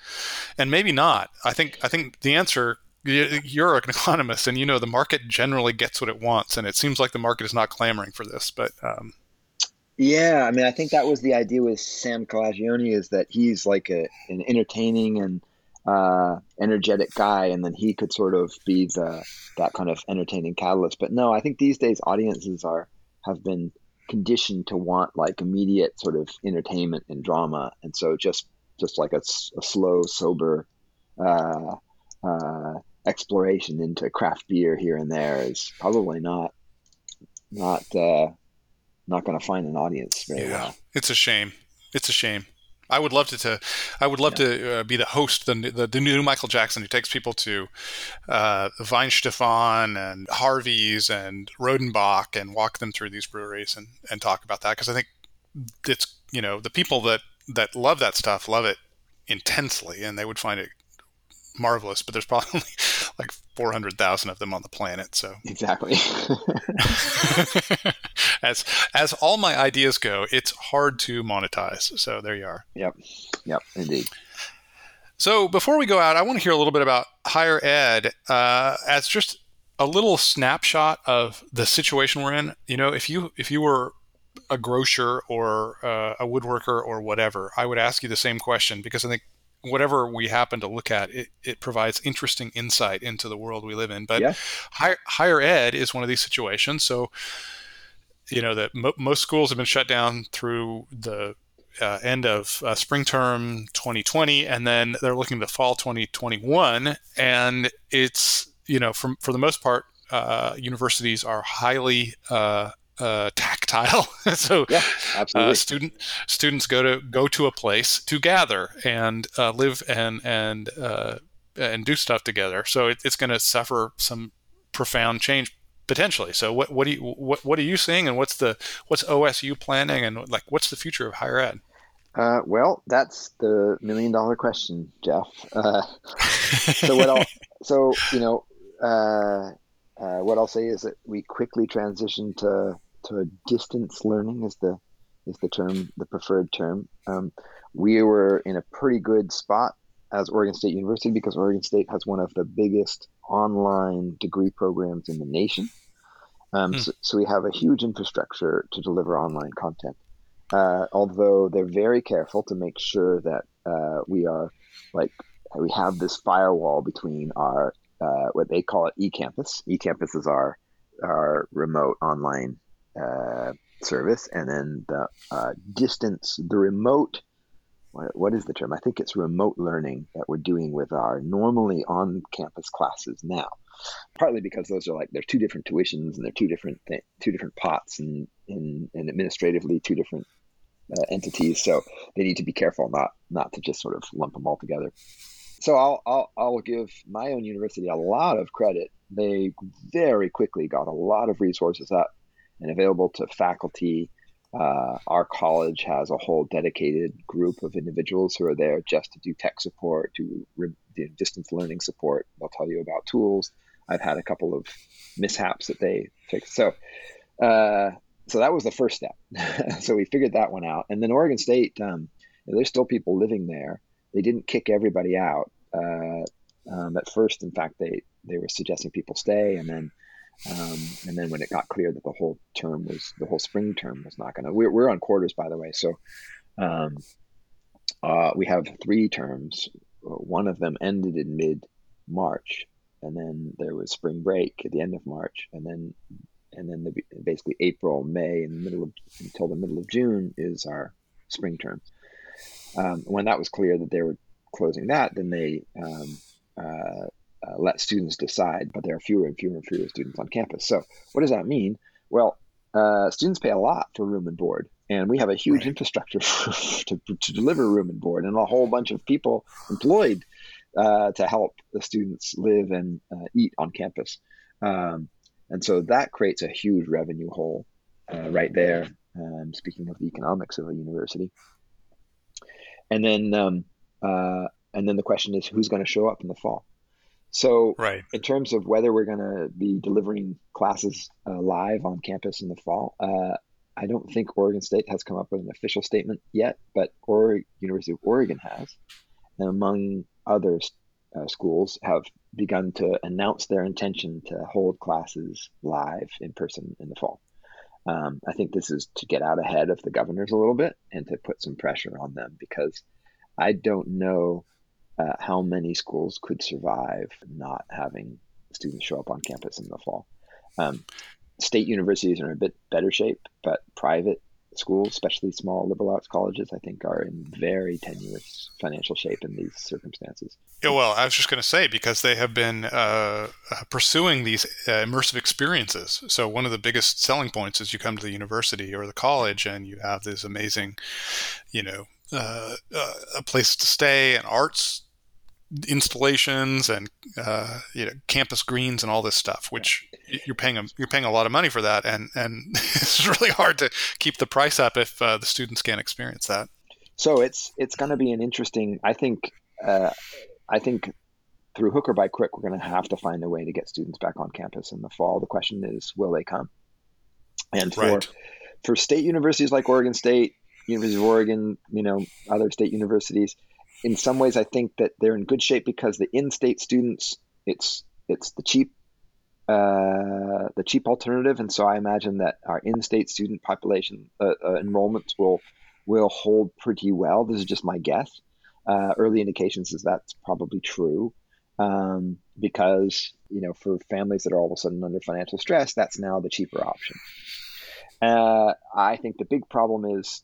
and maybe not. I think I think the answer you're an economist and you know the market generally gets what it wants, and it seems like the market is not clamoring for this, but. Um, yeah, I mean, I think that was the idea with Sam Calagione is that he's like a, an entertaining and uh, energetic guy, and then he could sort of be the that kind of entertaining catalyst. But no, I think these days audiences are have been conditioned to want like immediate sort of entertainment and drama, and so just just like a, a slow, sober uh, uh, exploration into craft beer here and there is probably not not uh, not going to find an audience very yeah. well. It's a shame. It's a shame. I would love to, to I would love yeah. to uh, be the host, the, the, the new Michael Jackson who takes people to uh, Weihenstephan and Harvey's and Rodenbach and walk them through these breweries and, and talk about that because I think it's you know the people that that love that stuff love it intensely and they would find it marvelous, but there's probably like 400,000 of them on the planet. So exactly. as as all my ideas go, it's hard to monetize. So there you are. Yep. Yep. Indeed. So before we go out, I want to hear a little bit about higher ed uh, as just a little snapshot of the situation we're in. You know, if you if you were a grocer or uh, a woodworker or whatever, I would ask you the same question because I think whatever we happen to look at, it, it provides interesting insight into the world we live in. But yeah. higher, higher ed is one of these situations. So, you know, that mo- most schools have been shut down through the uh, end of uh, spring term 2020, and then they're looking to fall 2021. And it's, you know, from, for the most part, uh, universities are highly uh, tactile. so yeah, uh, student students go to go to a place to gather and uh, live and and uh, and do stuff together. So it, it's going to suffer some profound change potentially. So what what do you what what are you seeing, and what's the what's OSU planning, and like what's the future of higher ed? Uh, well, that's the million dollar question, Jeff. Uh, so what? I'll, so you know, uh, what I'll say is that we quickly transitioned to to distance learning is the is the term the preferred term. Um, we were in a pretty good spot as Oregon State University because Oregon State has one of the biggest online degree programs in the nation. Um, hmm. so, so, we have a huge infrastructure to deliver online content. Uh, although they're very careful to make sure that uh, we are like we have this firewall between our uh, what they call it eCampus. eCampus is our our remote online uh, service, and then the uh, distance, the remote. What, what is the term? I think it's remote learning that we're doing with our normally on-campus classes now. Partly because those are like they're two different tuitions and they're two different th- two different pots and, and and administratively two different uh, entities. So they need to be careful not not to just sort of lump them all together. So I'll, I'll I'll give my own university a lot of credit. They very quickly got a lot of resources up and available to faculty. Uh, our college has a whole dedicated group of individuals who are there just to do tech support, to do distance learning support. They'll tell you about tools. I've had a couple of mishaps that they fixed. So uh, so that was the first step. so we figured that one out. And then Oregon State, um, there's still people living there. They didn't kick everybody out. Uh, um, at first, in fact, they, they were suggesting people stay. And then, um, and then when it got clear that the whole term was, the whole spring term was not going to, we're, we're on quarters, by the way. So um, uh, we have three terms. One of them ended in mid March. And then there was spring break at the end of March. And then and then the, basically April, May, and the middle of until the middle of June is our spring term. Um, when that was clear that they were closing that, then they um, uh, uh, let students decide. But there are fewer and fewer and fewer students on campus. So what does that mean? Well, uh, students pay a lot for room and board, and we have a huge right. infrastructure to, to deliver room and board, and a whole bunch of people employed uh, to help the students live and uh, eat on campus. Um, and so that creates a huge revenue hole uh, right there. Um, speaking of the economics of a university, and then um, uh, and then the question is who's going to show up in the fall. So, right. in terms of whether we're going to be delivering classes uh, live on campus in the fall, uh, I don't think Oregon State has come up with an official statement yet, but or University of Oregon has, and among other uh, schools have begun to announce their intention to hold classes live in person in the fall. Um, I think this is to get out ahead of the governors a little bit and to put some pressure on them because I don't know uh, how many schools could survive not having students show up on campus in the fall. Um, state universities are in a bit better shape, but private schools, especially small liberal arts colleges, I think are in very tenuous financial shape in these circumstances. Yeah, well, I was just going to say because they have been uh, uh, pursuing these uh, immersive experiences. So one of the biggest selling points is you come to the university or the college and you have this amazing, you know, uh, uh, a place to stay and arts installations and uh, you know campus greens and all this stuff, which you're paying a, you're paying a lot of money for that, and and it's really hard to keep the price up if uh, the students can't experience that. So it's it's going to be an interesting. I think uh, I think through hook or by crook, we're going to have to find a way to get students back on campus in the fall. The question is, will they come? And for right. for state universities like Oregon State, University of Oregon, you know, other state universities, in some ways, I think that they're in good shape because the in-state students, it's it's the cheap uh, the cheap alternative, and so I imagine that our in-state student population uh, uh, enrollments will will hold pretty well. This is just my guess. Uh, early indications is that's probably true um, because you know for families that are all of a sudden under financial stress, that's now the cheaper option. Uh, I think the big problem is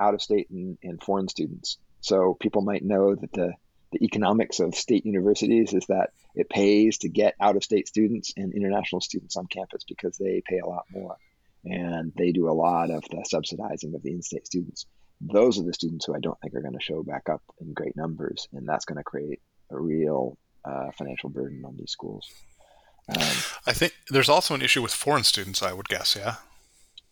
out of state and, and foreign students. So people might know that the the economics of state universities is that it pays to get out of state students and international students on campus because they pay a lot more. And they do a lot of the subsidizing of the in-state students. Those are the students who i don't think are going to show back up in great numbers and that's going to create a real uh, financial burden on these schools. Um, i think there's also an issue with foreign students i would guess yeah?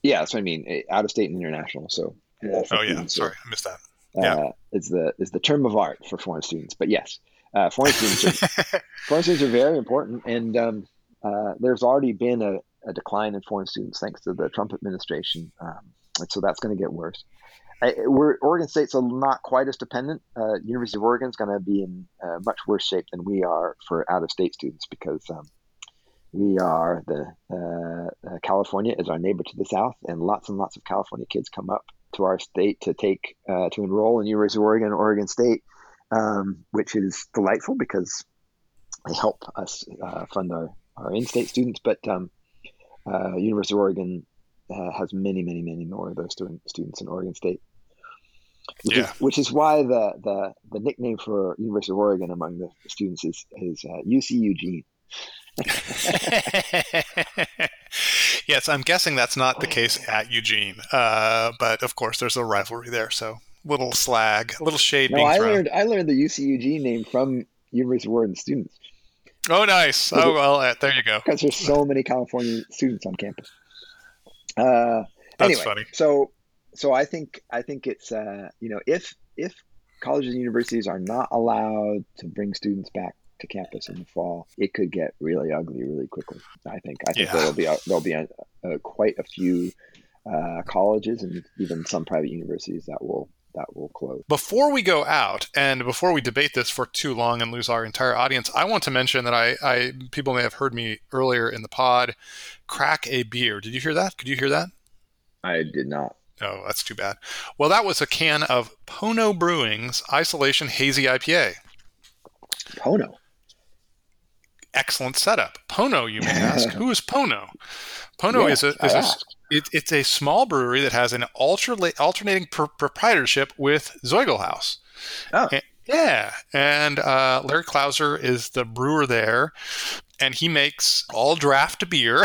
Yeah that's what i mean. Out of state and international so. Oh yeah. Sorry i missed that yeah. Uh, is the is the term of art for foreign students. But yes, uh, foreign students are, foreign students are very important, and um, uh, there's already been a, a, decline in foreign students thanks to the Trump administration, um, and so that's going to get worse. I, we're, Oregon State's not quite as dependent. Uh, University of Oregon is going to be in uh, much worse shape than we are for out-of-state students because um, we are the uh, uh, California is our neighbor to the south, and lots and lots of California kids come up to our state to take uh, to enroll in University of Oregon, Oregon State, um, which is delightful because they help us uh, fund our, our in-state students. But um, uh, University of Oregon uh, has many, many, many more of those student, students in Oregon State. Which, yeah. is, which is why the, the, the nickname for University of Oregon among the students is, is UC Eugene. yes, I'm guessing that's not the case at Eugene, uh, but of course there's a rivalry there. So little slag, a little shade. No, I thrown. learned I learned the UC Eugene name from University of Oregon students. Oh, nice. Oh well, uh, there you go. Because there's so many California students on campus. Uh, That's anyway, funny. So, so I think I think it's uh, you know if if colleges and universities are not allowed to bring students back to campus in the fall, it could get really ugly really quickly. I think. I think yeah. there'll be a, there'll be a, a, quite a few uh, colleges and even some private universities that will that will close. Before we go out, and before we debate this for too long and lose our entire audience, I want to mention that I, I people may have heard me earlier in the pod crack a beer. Did you hear that? Could you hear that? I did not. Oh, that's too bad. Well, that was a can of Pono Brewing's Isolation Hazy IPA. Pono excellent setup. Pono, you may ask. Who is Pono? Pono is a, is a it, it's a small brewery that has an alternating alternating pr- proprietorship with Zoiglhaus. Oh. And, yeah, and uh, Larry Klauser is the brewer there, and he makes all draft beer,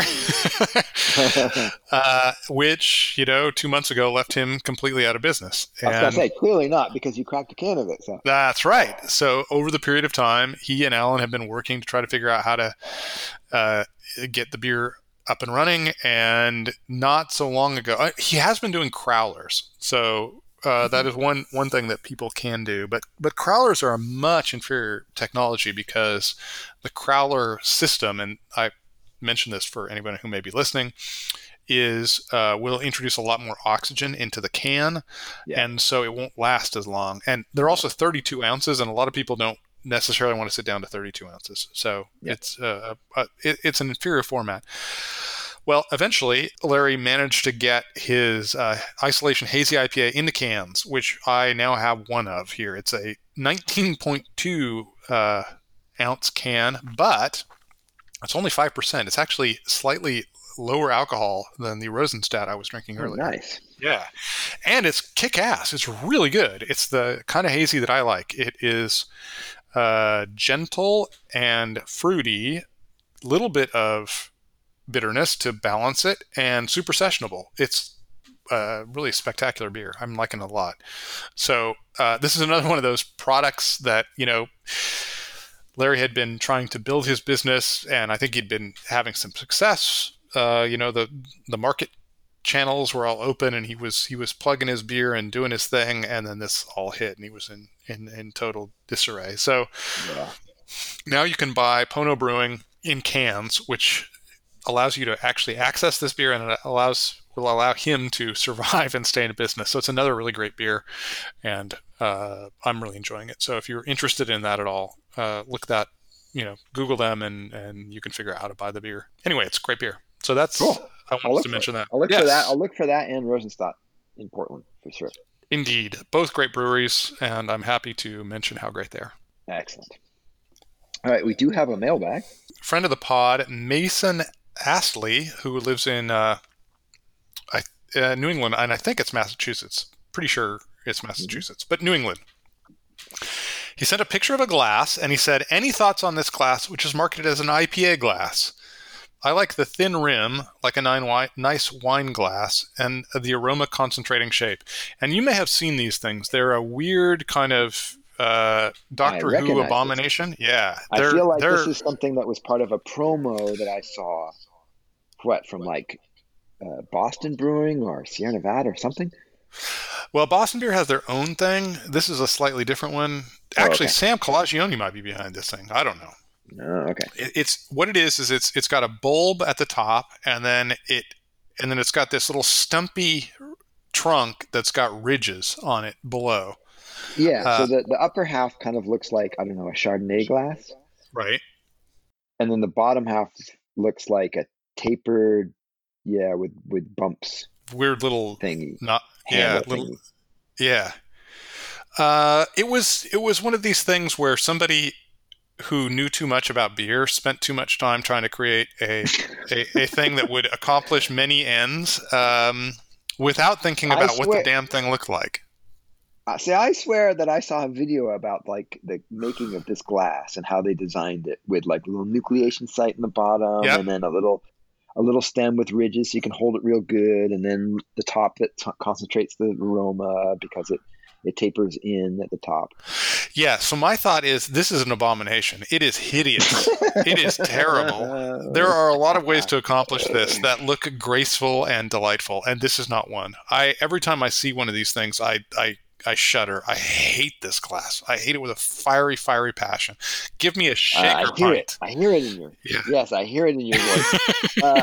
uh, which you know two months ago left him completely out of business. I was gonna say clearly not because you cracked a can of it. So that's right. So over the period of time, he and Alan have been working to try to figure out how to uh, get the beer up and running. And not so long ago, uh, he has been doing crowlers. So uh, that is one one thing that people can do. But but crowlers are a much inferior technology because the crowler system, and I mentioned this for anyone who may be listening, is uh, will introduce a lot more oxygen into the can, yeah. and so it won't last as long. And they're also 32 ounces, and a lot of people don't necessarily want to sit down to 32 ounces. So yeah. it's uh, uh, it, it's an inferior format. Well, eventually, Larry managed to get his uh, Isolation Hazy IPA into cans, which I now have one of here. It's a 19.2 uh, ounce can, but it's only 5%. It's actually slightly lower alcohol than the Rosenstadt I was drinking oh, earlier. Nice. Yeah. And it's kick ass. It's really good. It's the kind of hazy that I like. It is uh, gentle and fruity, little bit of bitterness to balance it, and super sessionable. It's uh, really spectacular beer. I'm liking it a lot. So uh, this is another one of those products that you know. Larry had been trying to build his business, and I think he'd been having some success. Uh, you know, the the market channels were all open, and he was he was plugging his beer and doing his thing, and then this all hit, and he was in in, in total disarray. So yeah. now you can buy Pono Brewing in cans, which allows you to actually access this beer and it allows will allow him to survive and stay in business. So it's another really great beer, and uh, I'm really enjoying it. So if you're interested in that at all, uh, look that you know Google them and and you can figure out how to buy the beer. Anyway, it's great beer. So that's cool. I wanted to mention that. I'll look yes. for that. I'll look for that and Rosenstadt in Portland for sure. Indeed, both great breweries, and I'm happy to mention how great they are. Excellent. All right, we do have a mailbag. Friend of the pod, Mason Astley, who lives in uh, uh, New England, and I think it's Massachusetts. Pretty sure it's mm-hmm. Massachusetts, but New England. He sent a picture of a glass and he said, Any thoughts on this glass, which is marketed as an IPA glass? I like the thin rim, like a wi- nice wine glass, and the aroma concentrating shape. And you may have seen these things. They're a weird kind of uh, Doctor Who abomination. This. Yeah, I feel like this is something that was part of a promo that I saw. What from like uh, Boston Brewing or Sierra Nevada or something? Well, Boston Beer has their own thing. This is a slightly different one. Oh, Actually, oh, okay. Sam Calagione might be behind this thing. I don't know. Oh, okay. It, it's what it is is it's it's got a bulb at the top, and then it and then it's got this little stumpy trunk that's got ridges on it below. Yeah. Uh, so the, the upper half kind of looks like I don't know a Chardonnay glass, Right. and then the bottom half looks like a tapered, yeah, with with bumps Weird little thingy. not yeah little thingy. Yeah. Uh, it was it was one of these things where somebody who knew too much about beer spent too much time trying to create a a, a thing that would accomplish many ends um, without thinking about what the damn thing looked like. Uh, see, I swear that I saw a video about like the making of this glass and how they designed it with like a little nucleation site in the bottom Yep. and then a little a little stem with ridges so you can hold it real good and then the top that t- concentrates the aroma because it it tapers in at the top. Yeah. So my thought is this is an abomination. It is hideous. It is terrible. There are a lot of ways to accomplish this that look graceful and delightful, and this is not one. I every time I see one of these things, I I I shudder. I hate this class. I hate it with a fiery, fiery passion. Give me a Uh, shaker I hear pint. it. I hear it in your Yeah. yes. I hear it in your voice. uh,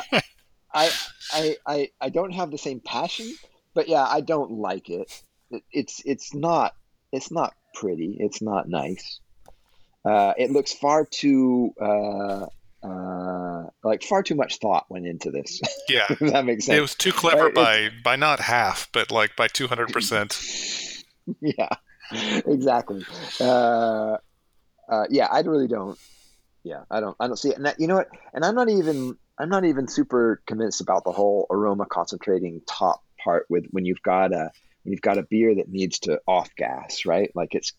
I, I I I don't have the same passion, but yeah, I don't like it. it it's it's not it's not pretty. It's not nice. Uh, it looks far too uh, uh, like far too much thought went into this. Yeah. that makes sense. It was too clever Right, by by not half, but like by two hundred percent. yeah, exactly. Uh, uh, yeah, I really don't. Yeah, I don't. I don't see it. And that, you know what? And I'm not even. I'm not even super convinced about the whole aroma concentrating top part with when you've got a when you've got a beer that needs to off gas, right? Like it's.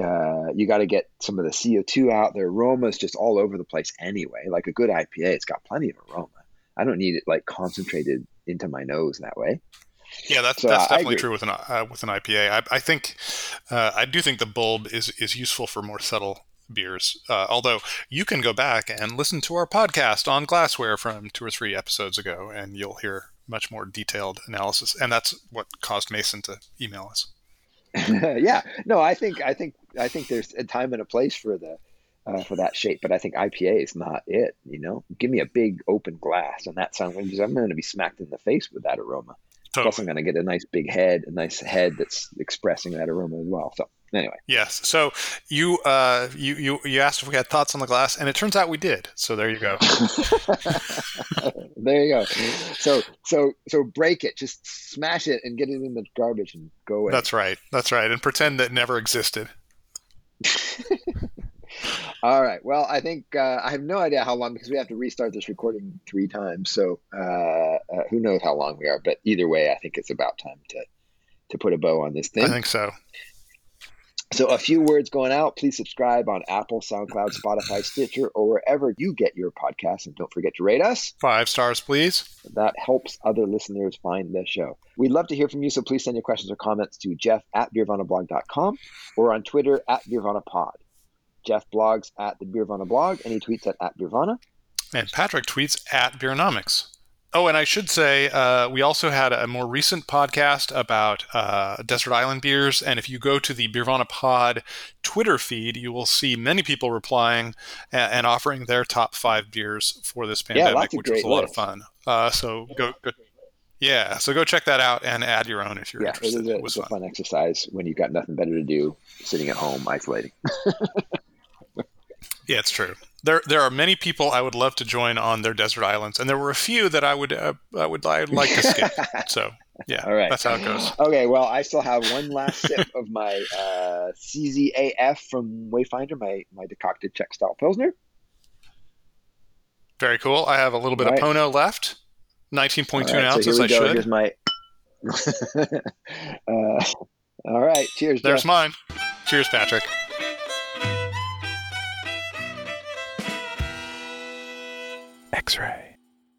Uh, you got to get some of the CO2 out. The aroma is just all over the place anyway. Like a good IPA, it's got plenty of aroma. I don't need it like concentrated into my nose that way. Yeah, that's So, that's I definitely true with an uh, with an IPA. I, I think uh, I do think the bulb is is useful for more subtle beers. Uh, although you can go back and listen to our podcast on glassware from two or three episodes ago, and you'll hear much more detailed analysis. And that's what caused Mason to email us. yeah, no, I think I think I think there's a time and a place for the uh, for that shape, but I think IPA is not it. You know, give me a big open glass, and that sound because I'm going to be smacked in the face with that aroma. Plus. I'm going to get a nice big head, a nice head that's expressing that aroma as well. So anyway, Yes. So you uh, you you you asked if we had thoughts on the glass, and it turns out we did. So there you go. there you go. So so so break it, just smash it, and get it in the garbage and go away. That's right. That's right. And pretend that never existed. All right. Well, I think uh, I have no idea how long because we have to restart this recording three times. So uh, uh, who knows how long we are? But either way, I think it's about time to to put a bow on this thing. I think so. So a few words going out. Please subscribe on Apple, SoundCloud, Spotify, Stitcher, or wherever you get your podcasts, and don't forget to rate us. Five stars, please. That helps other listeners find the show. We'd love to hear from you, so please send your questions or comments to jeff at beervanablog.com or on Twitter at beervanapod. Jeff blogs at the Beervana blog, and he tweets at, at Beervana. And Patrick tweets at Beeronomics. Oh, and I should say, uh, we also had a more recent podcast about uh, desert island beers. And if you go to the Beervana Pod Twitter feed, you will see many people replying and, and offering their top five beers for this pandemic, of which was a lot of fun. Uh, so go, go, yeah, so go check that out and add your own if you're Yeah, it interested. a, It was it's a fun. fun exercise when you've got nothing better to do, sitting at home isolating. Yeah, it's true. There, there are many people I would love to join on their desert islands, and there were a few that I would, uh, I would, I would like to skip. So, yeah, All right. that's how it goes. Okay, well, I still have one last sip of my uh, CZAF from Wayfinder, my, my decocted Czech style Pilsner. Very cool. I have a little bit All of right. Pono left. 19.2 All right, ounces, so I go. should. Here's my. uh, all right, cheers. There's Jeff. mine. Cheers, Patrick. X ray.